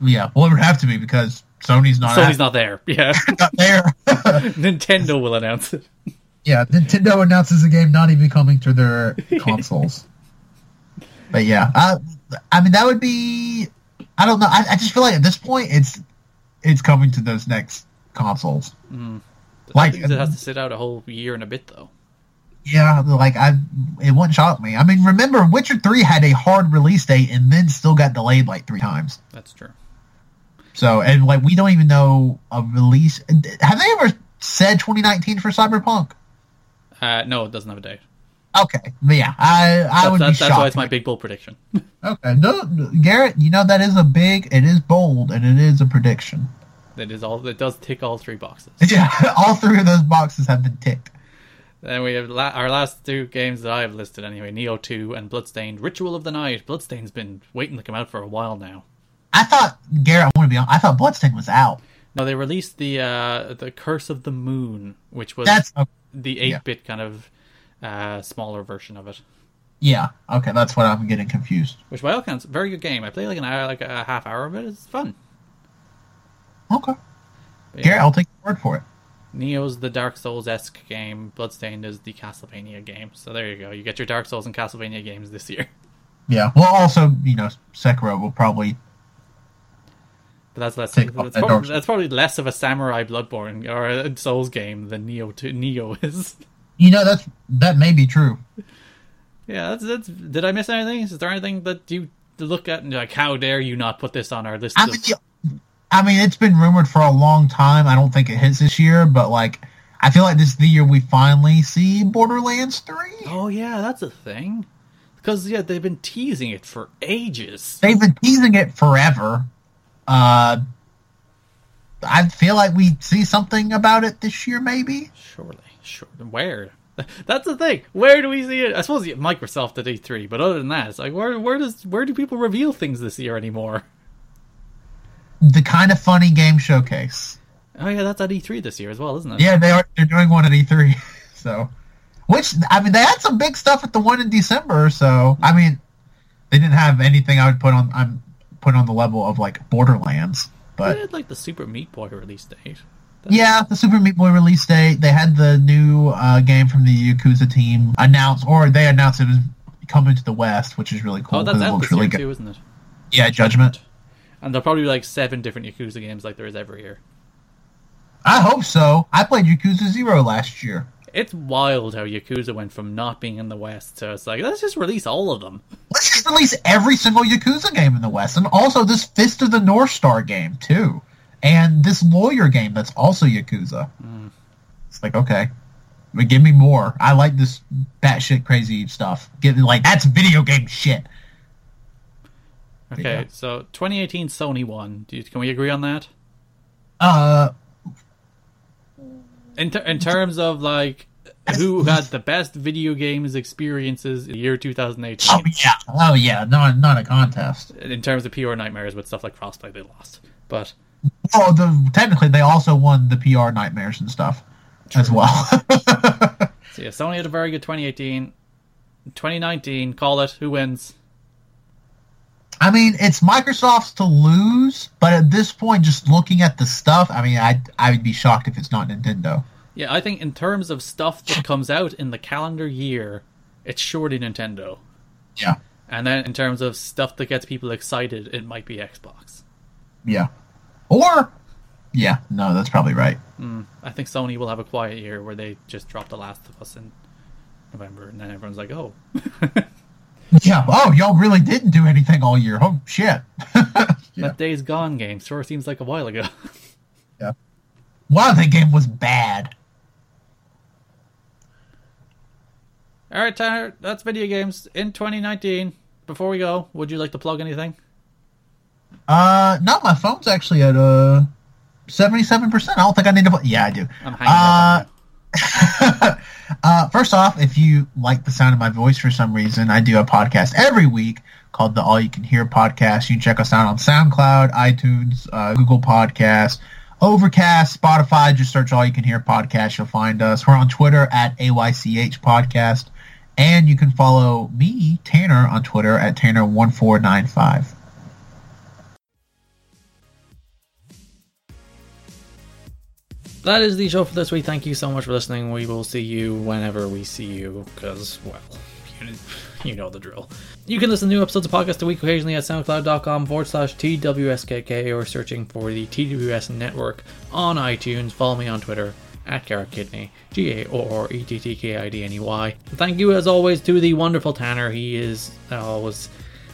Yeah, well, it would have to be because Sony's not. Sony's at- not there. Yeah. (laughs) not there. (laughs) Nintendo will announce it. yeah, Nintendo announces a game not even coming to their consoles. But yeah, I, I mean that would be. I don't know. I, I just feel like at this point it's it's coming to those next consoles. Mm. I Like, it has to uh, sit out a whole year and a bit, though. Yeah, like I, it wouldn't shock me. I mean, remember Witcher Three had a hard release date and then still got delayed like three times. That's true. So and like we don't even know a release. Have they ever said 2019 for Cyberpunk? Uh, no, it doesn't have a date. Okay, yeah, I I That's, would that's, be that's why it's my big bull prediction. (laughs) Okay, no, Garrett, you know that is a big, it is bold, and it is a prediction. That is all. It does tick all three boxes. (laughs) Yeah, all three of those boxes have been ticked. Then we have la- our last two games that I have listed anyway: Nioh Two and Bloodstained. Ritual of the Night. Bloodstained's been waiting to come out for a while now. I thought, Garrett, I want to be on. I thought Bloodstained was out. No, they released the uh, the Curse of the Moon, which was That's okay. the eight bit kind of uh, smaller version of it. yeah. Okay, that's what I'm getting confused. Which by all accounts, very good game. I played like an hour, like a half hour of it. It's fun. Okay, But yeah, Garrett, I'll take your word for it. Nioh's the Dark Souls esque game. Bloodstained is the Castlevania game. So there you go. You get your Dark Souls and Castlevania games this year. (laughs) Yeah. Well, also, you know, Sekiro will probably. But that's less. That's that probably, that's probably less of a Samurai Bloodborne or a Souls game than Nioh to Nioh (laughs) is. You know, that's that may be true. Yeah, that's that's. Did I miss anything? Is there anything that you look at and like, how dare you not put this on our list? I of... mean, yeah, I mean, it's been rumored for a long time. I don't think it hits this year, but like, I feel like this is the year we finally see Borderlands Three. Oh yeah, that's a thing. Because yeah, they've been teasing it for ages. they've been teasing it forever. Uh, I feel like we see something about it this year, maybe. Surely, sure. Where? (laughs) That's the thing. Where do we see it? I suppose Microsoft at E3, but other than that, it's like where where does where do people reveal things this year anymore? (laughs) The kind of funny game showcase. Oh yeah, that's at E3 this year as well, isn't it? Yeah, they are. They're doing one at E3. (laughs) So, which I mean, they had some big stuff at the one in December. So, I mean, they didn't have anything I would put on. I'm put on the level of like Borderlands. But They had like the Super Meat Boy release date. yeah, the Super Meat Boy release date. They had the new uh, game from the Yakuza team announced, or they announced it was coming to the West, which is really cool Oh, that's it looks really good. too, isn't it? Yeah, Judgment. And there'll probably be like seven different Yakuza games like there is every year. I hope so. I played Yakuza Zero last year. It's wild how Yakuza went from not being in the West to it's like let's just release all of them. Let's just release every single Yakuza game in the West, and also this Fist of the North Star game too, and this lawyer game that's also Yakuza. Mm. It's like okay, but give me more. I like this batshit crazy stuff. Give me like that's video game shit. Okay, Yeah. so 2018 Sony won. Do you, can we agree on that? Uh, In ter- in terms of like who had the best video games experiences in the year 2018? oh yeah, oh yeah, not not a contest. In terms of PR nightmares with stuff like Frostbite, they lost. But Oh, the technically they also won the PR nightmares and stuff as well. so yeah, Sony had a very good 2018. 2019, call it. Who wins? I mean, it's Microsoft's to lose, but at this point, just looking at the stuff, I mean, I I would be shocked if it's not Nintendo. Yeah, I think in terms of stuff that comes out in the calendar year, it's surely Nintendo. Yeah, And then in terms of stuff that gets people excited, it might be Xbox. yeah, or yeah, no, that's probably right. Hmm, I think Sony will have a quiet year where they just drop The Last of Us in November, and then everyone's like, "Oh, (laughs) Yeah. Oh, y'all really didn't do anything all year. Oh shit. (laughs) that Days Gone game sure seems like a while ago." (laughs) yeah. Wow, that game was bad. All right, Tanner, that's video games in 2019. Before we go, would you like to plug anything? Uh, no, my phone's actually at uh seventy-seven percent. I don't think I need to. Yeah, I do. I'm hanging Uh, up. (laughs) uh, first off, if you like the sound of my voice for some reason, I do a podcast every week called the All You Can Hear Podcast. You can check us out on SoundCloud, iTunes, uh, Google Podcasts, Overcast, Spotify. Just search All You Can Hear Podcast. You'll find us. We're on Twitter at AYCH Podcast. And you can follow me, Tanner, on Twitter at Tanner1495. That is the show for this week. Thank you so much for listening. We will see you whenever we see you, because, well, you, (laughs) you know the drill. You can listen to new episodes of Podcast a Week occasionally at soundcloud.com forward slash TWSKK or searching for the TWS network on iTunes. Follow me on Twitter at Garrett Kidney, G A O R E T T K I D N E Y. Thank you, as always, to the wonderful Tanner. He is always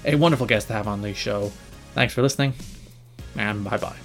a wonderful guest to have on the show. Thanks for listening, and bye bye.